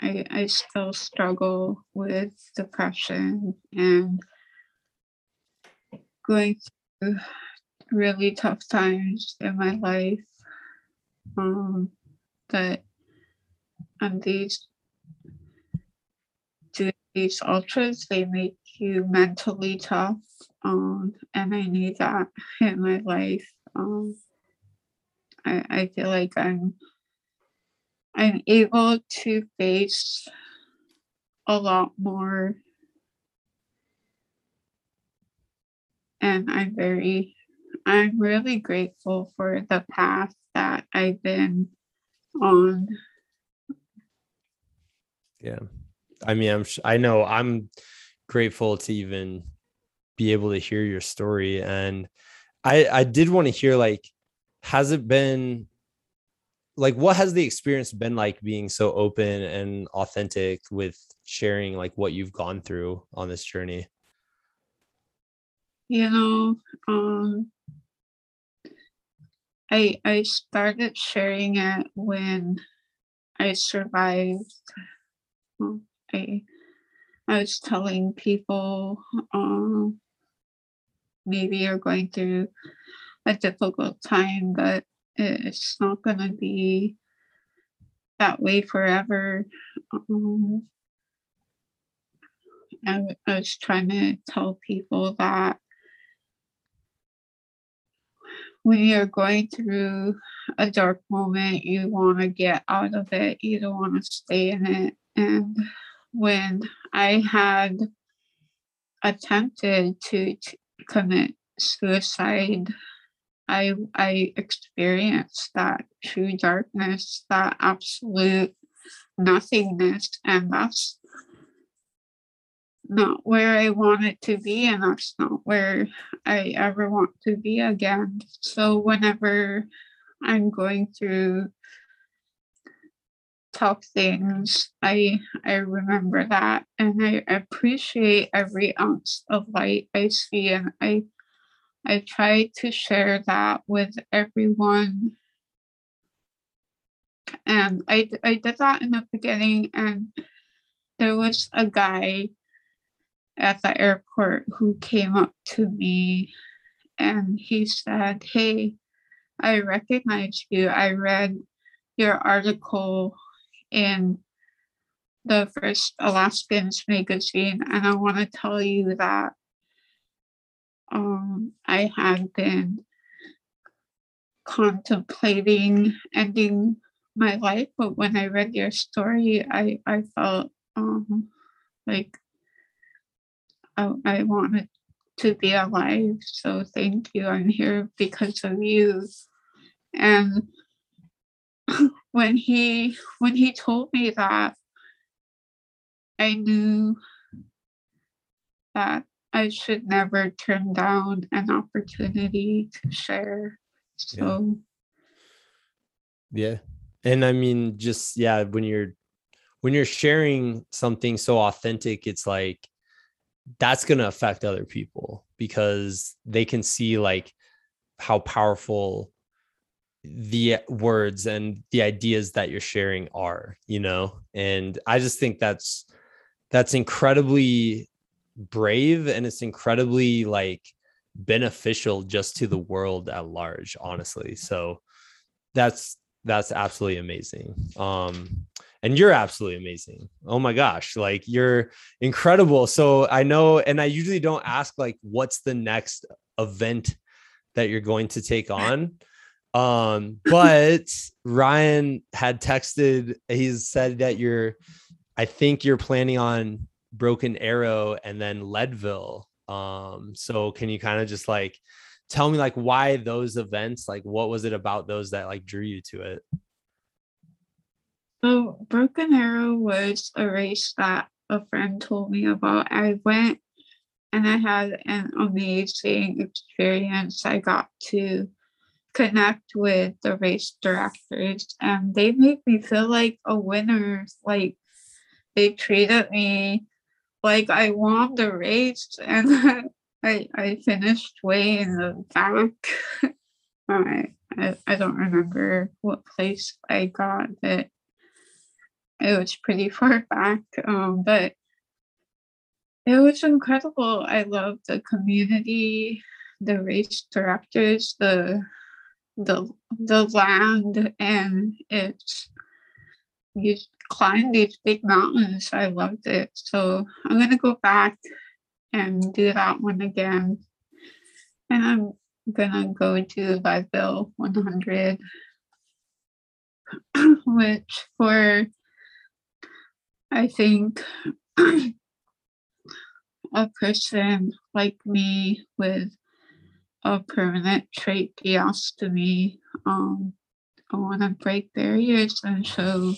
I, I still struggle with depression and going really tough times in my life. Um, but on these these ultras, they make you mentally tough. Um, and I need that in my life. Um, I, I feel like I'm I'm able to face a lot more. And I'm very, I'm really grateful for the path that I've been on. Yeah. I mean, I'm, I know I'm grateful to even be able to hear your story. And I, I did want to hear, like, has it been like what has the experience been like being so open and authentic with sharing like what you've gone through on this journey you know um i i started sharing it when i survived i i was telling people um maybe you're going through a difficult time but it's not going to be that way forever. Um, I, I was trying to tell people that when you're going through a dark moment, you want to get out of it, you don't want to stay in it. And when I had attempted to, commit suicide I I experienced that true darkness, that absolute nothingness, and that's not where I wanted to be, and that's not where I ever want to be again. So whenever I'm going through tough things, I I remember that, and I appreciate every ounce of light I see, and I I try to share that with everyone. And I, I did that in the beginning, and there was a guy at the airport who came up to me and he said, Hey, I recognize you. I read your article in the first Alaskans magazine, and I want to tell you that um, I had been contemplating ending my life, but when I read your story, I, I felt um, like I, I wanted to be alive. So thank you. I'm here because of you. And <laughs> when he when he told me that, I knew that I should never turn down an opportunity to share. So, yeah. yeah. And I mean, just, yeah, when you're, when you're sharing something so authentic, it's like, that's going to affect other people because they can see like how powerful the words and the ideas that you're sharing are you know? And i just think that's that's incredibly brave and it's incredibly like beneficial just to the world at large honestly. So that's that's absolutely amazing. Um and you're absolutely amazing oh my gosh like you're incredible so i know and i usually don't ask like what's the next event that you're going to take <laughs> on um but ryan had texted he's said that you're i think you're planning on Broken Arrow and then Leadville. Um, so can you kind of just like tell me like why those events? Like what was it about those that like drew you to it? So Broken Arrow was a race that a friend told me about. I went and I had an amazing experience. I got to connect with the race directors and they made me feel like a winner. Like they treated me like I won the race and <laughs> I I finished way in the back. <laughs> I, I I don't remember what place I got, but it was pretty <laughs> far back, um, but it was incredible. I love the community, the race directors, the the the land, and it's you climb these big mountains. I loved it. So I'm gonna go back and do that one again. And I'm gonna go to Leadville 100, <clears throat> which for I think a person like me with a permanent tracheostomy, um, I want to break barriers and show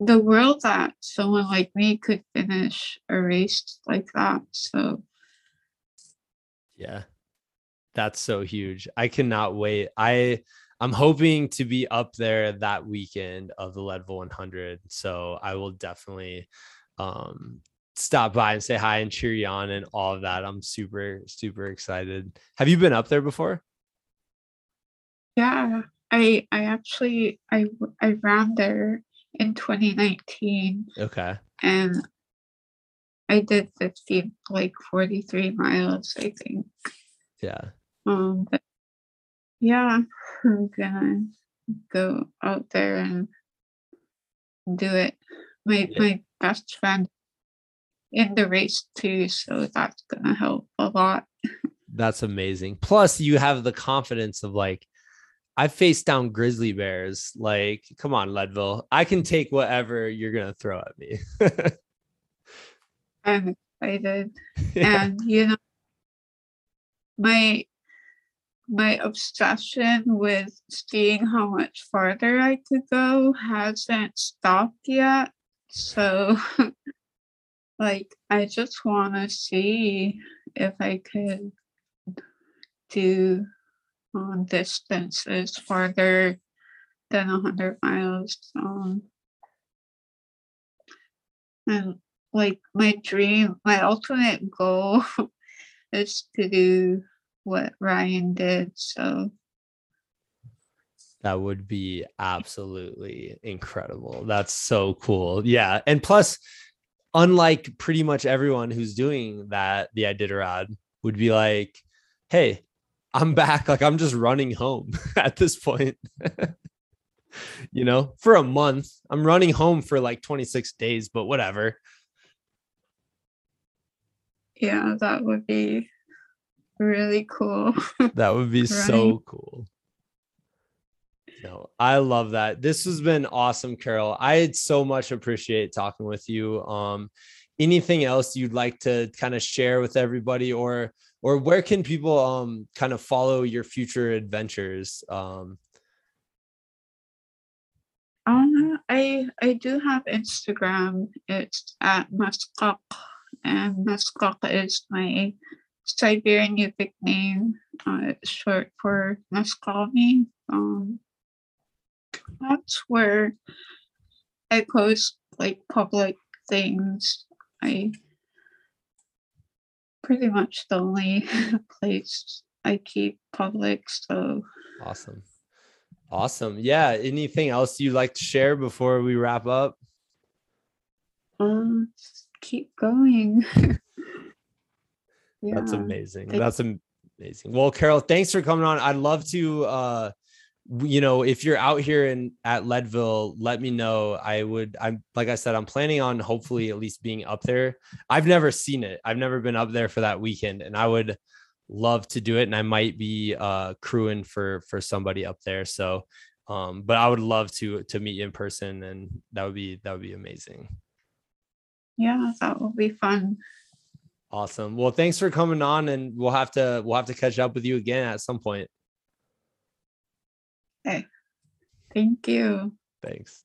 the world that someone like me could finish a race like that. So, yeah, that's so huge. I cannot wait. I I'm hoping to be up there that weekend of the Leadville 100. So I will definitely um, stop by and say hi and cheer you on and all of that. I'm super, super excited. Have you been up there before? Yeah, I I actually I I ran there in 2019. Okay. And I did 50 like 43 miles, I think. Yeah. Um but yeah, <laughs> I'm gonna go out there and do it. My yeah. my best friend in the race too, so that's gonna help a lot. That's amazing. Plus, you have the confidence of like, I faced down grizzly bears. Like, come on, Leadville. I can take whatever you're gonna throw at me. <laughs> I'm excited. <laughs> Yeah. And you know, my my obsession with seeing how much farther I could go hasn't stopped yet. So, <laughs> like, I just want to see if I could do um, distances farther than 100 miles. Um, and, like, my dream, my ultimate goal <laughs> is to do what Ryan did. So that would be absolutely incredible. That's so cool. Yeah. And plus, unlike pretty much everyone who's doing that, the Iditarod would be like, hey, I'm back. Like I'm just running home <laughs> at this point. <laughs> you know, for a month. I'm running home for like 26 days, but whatever. Yeah, that would be really cool. <laughs> that would be so cool. No, I love that. This has been awesome, Carol. I so much appreciate talking with you. Um, anything else you'd like to kind of share with everybody, or or where can people um kind of follow your future adventures? Um, um I I do have Instagram. It's at Muskok, and Muskok is my Siberian Yupik name, uh, short for Muscovy. Um, that's where I post like public things. I pretty much the only <laughs> place I keep public. So awesome. Awesome. Yeah. Anything else you'd like to share before we wrap up? Um, keep going. <laughs> yeah. That's amazing. That's amazing. Well, Carol, thanks for coming on. I'd love to uh you know, if you're out here in at Leadville, let me know. I would I'm like I said, I'm planning on hopefully at least being up there. I've never seen it. I've never been up there for that weekend and I would love to do it and I might be uh crewing for for somebody up there. So um but I would love to to meet you in person and that would be that would be amazing. Yeah, that will be fun. Awesome. Well, thanks for coming on and we'll have to we'll have to catch up with you again at some point. Okay. Thank you. Thanks.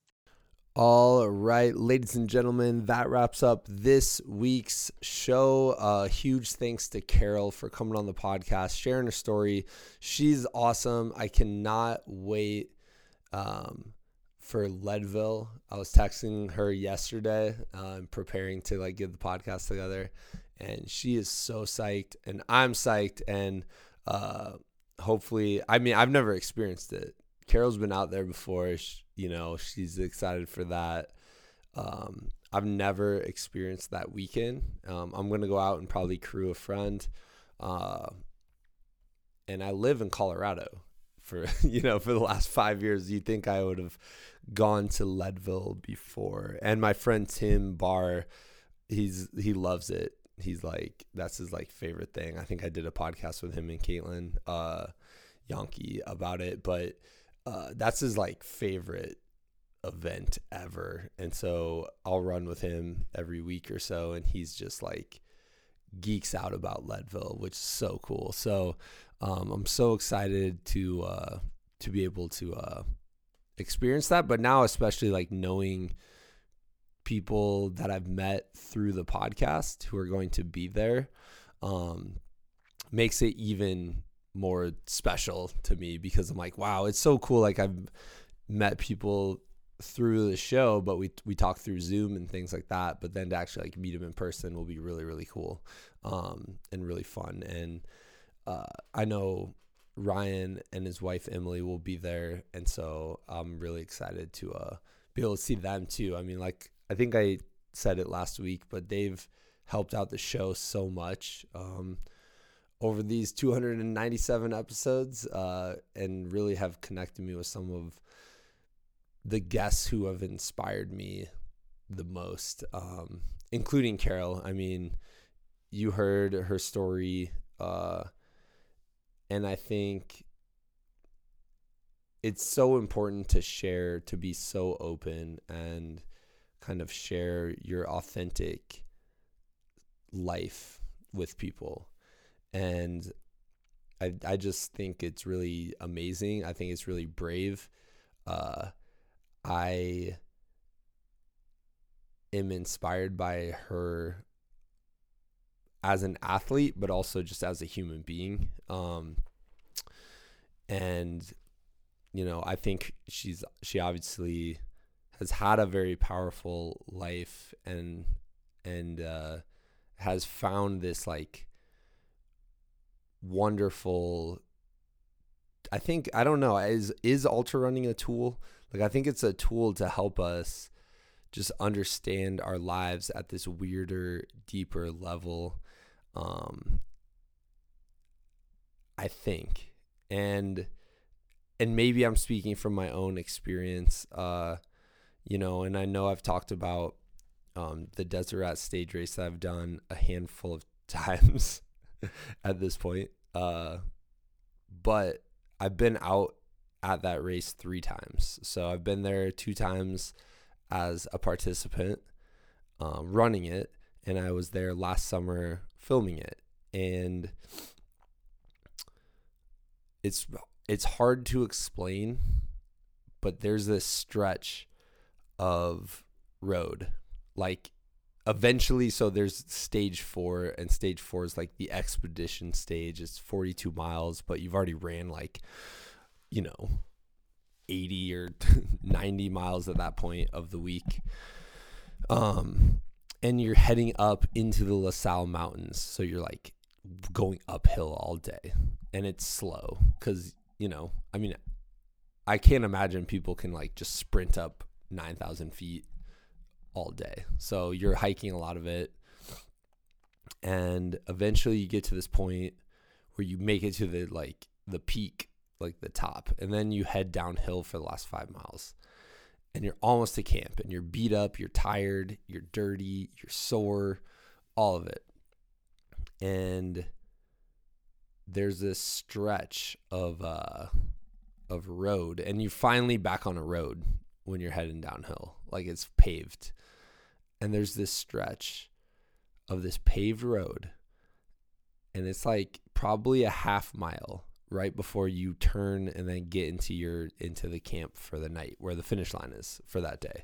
All right, ladies and gentlemen, that wraps up this week's show. Uh, huge thanks to Carol for coming on the podcast, sharing her story. She's awesome. I cannot wait um, for Leadville. I was texting her yesterday, uh, preparing to like get the podcast together, and she is so psyched, and I'm psyched, and uh, hopefully, I mean, I've never experienced it Carol's been out there before. She, you know, she's excited for that. Um, I've never experienced that weekend. Um, I'm gonna go out and probably crew a friend. Uh, and I live in Colorado for <laughs> you know for the last five years. You think I would have gone to Leadville before? And my friend Tim Barr, he's he loves it. He's like that's his like favorite thing. I think I did a podcast with him and Caitlin uh, Yonke about it, but uh, that's his like favorite event ever. And so I'll run with him every week or so, and he's just like geeks out about Leadville, which is so cool. So um, I'm so excited to uh, to be able to uh, experience that. But now, especially like knowing people that I've met through the podcast who are going to be there, um, makes it even more special to me because I'm like, wow, it's so cool. Like I've met people through the show, but we we talk through Zoom and things like that. But then to actually like meet them in person will be really really cool, um, and really fun. And uh, I know Ryan and his wife Emily will be there, and so I'm really excited to uh, be able to see them too. I mean, like I think I said it last week, but they've helped out the show so much. Um, over these 297 episodes, uh, and really have connected me with some of the guests who have inspired me the most, um, including Carol. I mean, you heard her story, uh, and I think it's so important to share, to be so open and kind of share your authentic life with people. And I, I just think it's really amazing. I think it's really brave. Uh, I am inspired by her as an athlete, but also just as a human being. Um, and you know, I think she's she obviously has had a very powerful life and and uh, has found this like wonderful. I think I don't know is is ultra running a tool like I think it's a tool to help us just understand our lives at this weirder, deeper level. Um, I think, and and maybe I'm speaking from my own experience. Uh, you know, and I know I've talked about um, the Desert RATS stage race that I've done a handful of <laughs> times at this point. Uh, but I've been out at that race three times. So I've been there two times as a participant um, running it, and I was there last summer filming it. And it's it's hard to explain, but there's this stretch of road like eventually so there's stage four and stage four is like the expedition stage it's 42 miles but you've already ran like you know, 80 or <laughs> 90 miles at that point of the week. Um, and you're heading up into the La Sal Mountains. So you're like going uphill all day and it's slow because, you know, I mean, I can't imagine people can like just sprint up 9,000 feet all day. So you're hiking a lot of it. And eventually you get to this point where you make it to the like the peak like the top, and then you head downhill for the last five miles. And you're almost to camp, and you're beat up, you're tired, you're dirty, you're sore, all of it. And there's this stretch of uh of road, and you're finally back on a road when you're heading downhill, like it's paved. And there's this stretch of this paved road, and it's like probably a half mile right before you turn and then get into your into the camp for the night where the finish line is for that day.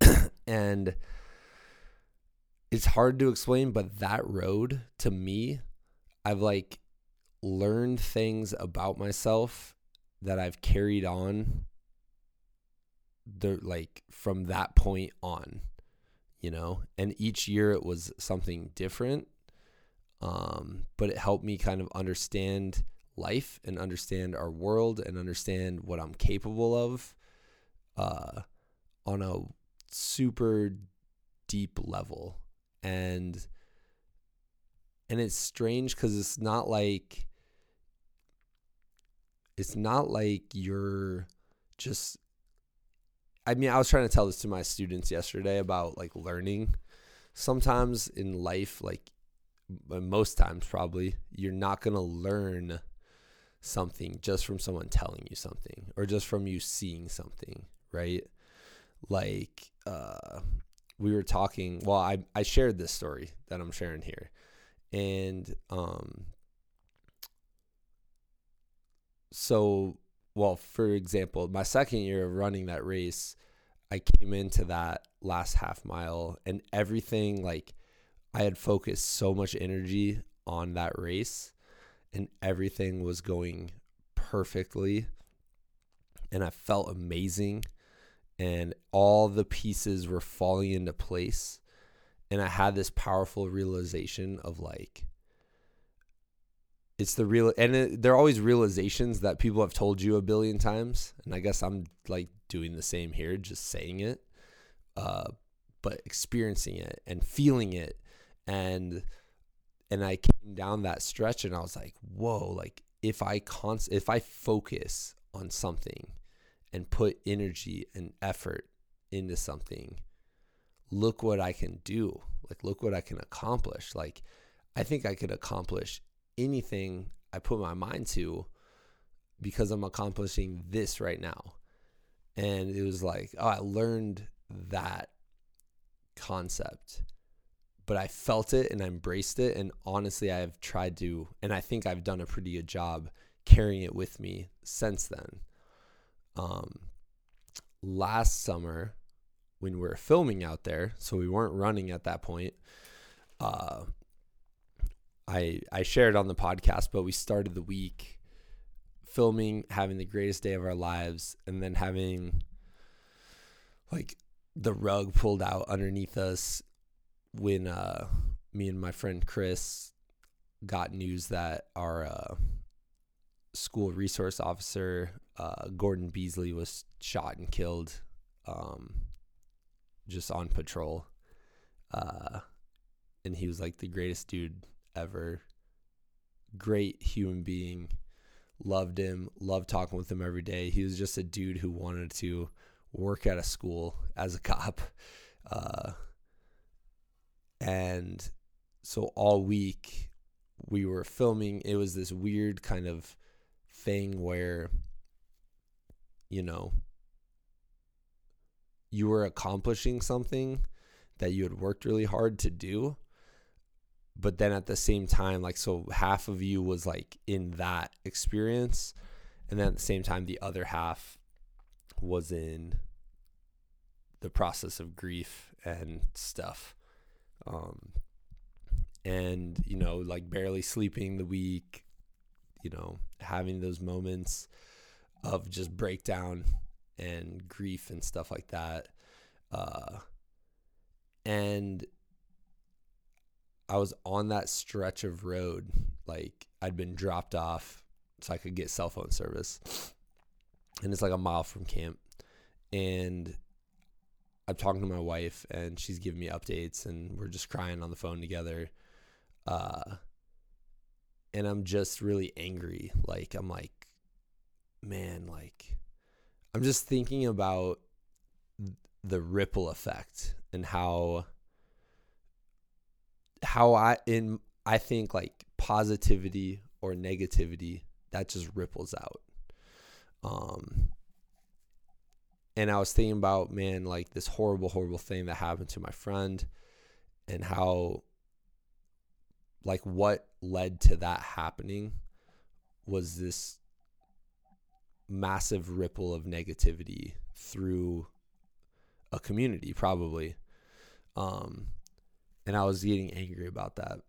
<coughs> and it's hard to explain, but that road to me, I've like learned things about myself that I've carried on the like from that point on, you know, and each year it was something different um, but it helped me kind of understand life and understand our world and understand what I'm capable of uh, on a super deep level. And and it's strange cuz it's not like it's not like you're just I mean, I was trying to tell this to my students yesterday about like learning. Sometimes in life, like most times probably, you're not going to learn something just from someone telling you something or just from you seeing something, right? Like uh we were talking, well, I I shared this story that I'm sharing here. And um so well, for example, my second year of running that race, I came into that last half mile and everything like I had focused so much energy on that race and everything was going perfectly and I felt amazing and all the pieces were falling into place and I had this powerful realization of like it's the real and it, they're always realizations that people have told you a billion times and i guess i'm like doing the same here just saying it uh, but experiencing it and feeling it and and i came down that stretch and i was like whoa like if i const if i focus on something and put energy and effort into something look what i can do like look what i can accomplish. Like i think i could accomplish anything I put my mind to because I'm accomplishing this right now. And it was like, oh, I learned that concept, but I felt it and I embraced it. And honestly, I have tried to, and I think I've done a pretty good job carrying it with me since then. Um, last summer, when we were filming out there, so we weren't running at that point, uh, I I shared on the podcast, but we started the week filming, having the greatest day of our lives, and then having like the rug pulled out underneath us when uh, me and my friend Chris got news that our uh, school resource officer uh, Gordon Beesley was shot and killed um, just on patrol. Uh, and he was like the greatest dude ever. Great human being. Loved him. Loved talking with him every day. He was just a dude who wanted to work at a school as a cop. Uh, and so all week we were filming. It was this weird kind of thing where, you know, you were accomplishing something that you had worked really hard to do but then at the same time like so half of you was like in that experience and then at the same time the other half was in the process of grief and stuff. Um and you know like barely sleeping the week you know having those moments of just breakdown and grief and stuff like that uh and I was on that stretch of road, like I'd been dropped off so I could get cell phone service. And it's like a mile from camp. And I'm talking to my wife and she's giving me updates and we're just crying on the phone together. Uh and I'm just really angry. Like I'm like, man, like I'm just thinking about the ripple effect and how how I in I think like positivity or negativity that just ripples out. Um and I was thinking about man like this horrible horrible thing that happened to my friend and how like what led to that happening was this massive ripple of negativity through a community probably um and I was getting angry about that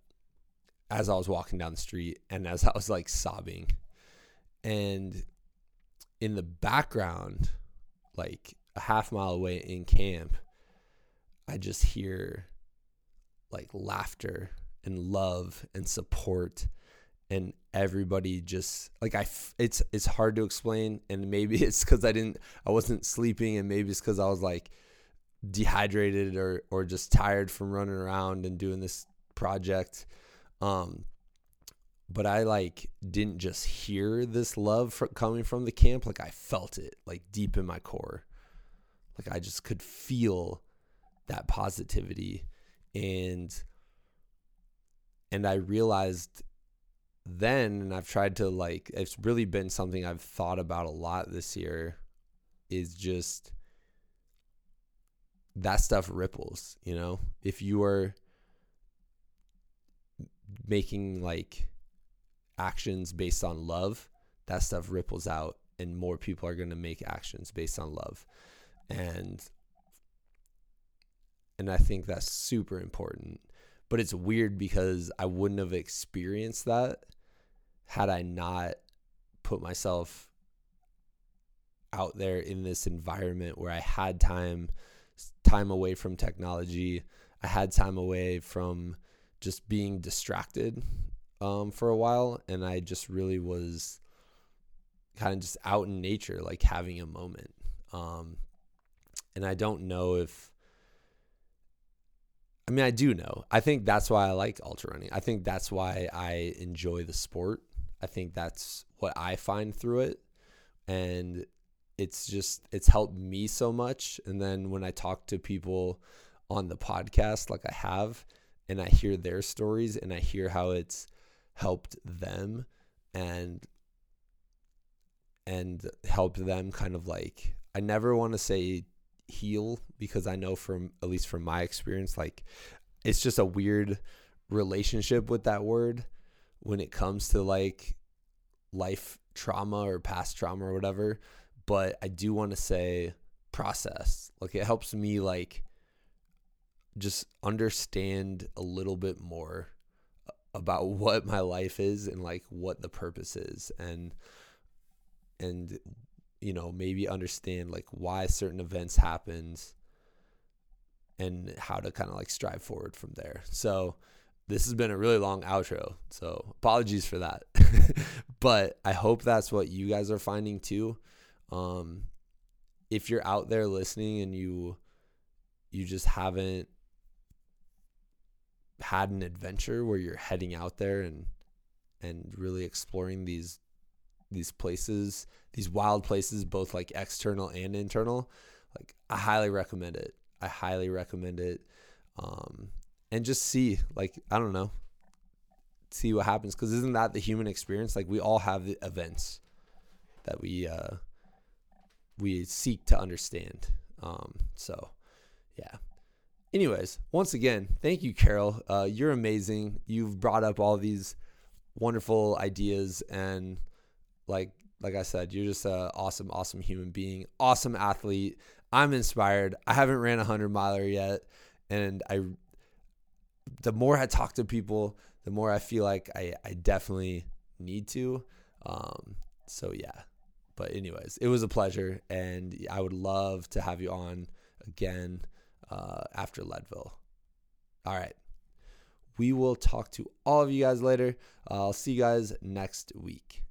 as I was walking down the street and as <laughs> I was like sobbing. And in the background, like a half mile away in camp, I just hear like laughter and love and support and everybody just like I f- it's it's hard to explain and maybe <laughs> it's cuz I didn't I wasn't sleeping and maybe it's cuz I was like dehydrated or or just tired from running around and doing this project. Um but I like didn't just hear this love for, coming from the camp. Like I felt it like deep in my core. Like I just could feel that positivity. And and I realized then and I've tried to like it's really been something I've thought about a lot this year is just that stuff ripples, you know? If you are making like actions based on love, that stuff ripples out and more people are going to make actions based on love. And and I think that's super important. But it's weird because I wouldn't have experienced that had I not put myself out there in this environment where I had time time away from technology. I had time away from just being distracted um, for a while, and I just really was kind of just out in nature, like having a moment. Um, and I don't know if I mean, I do know. I think that's why I like ultra running. I think that's why I enjoy the sport. I think that's what I find through it. And it's just, it's helped me so much. And then when I talk to people on the podcast, like I have, and I hear their stories and I hear how it's helped them and, and helped them kind of like, I never want to say heal because I know from at least from my experience, like it's just a weird relationship with that word when it comes to like life trauma or past trauma or whatever. But I do want to say process. Like it helps me like just understand a little bit more about <laughs> what my life is and like what the purpose is and and you know maybe understand like why certain events happened and how to kind of like strive forward from there. So this has been a really long outro so apologies for that. <laughs> But i hope that's what you guys are finding too um if you're out there listening and you you just haven't had an adventure where you're heading out there and and really exploring these these places, these wild places, both like external and internal, like I highly recommend it. I highly recommend it. Um, and just see, like, I don't know, see what happens. Cause isn't that the human experience? Like we all have the events that we, uh, we seek to understand. Um, so yeah. Anyways, once again, thank you, Carol. Uh, you're amazing. You've brought up all these wonderful ideas and like like I said, you're just an awesome, awesome human being, awesome athlete. I'm inspired. I haven't ran a hundred miler yet, and I. The more I talk to people, the more I feel like I I definitely need to. Um, so yeah, but anyways, it was a pleasure, and I would love to have you on again uh, after Leadville. All right. We will talk to all of you guys later. I'll see you guys next week.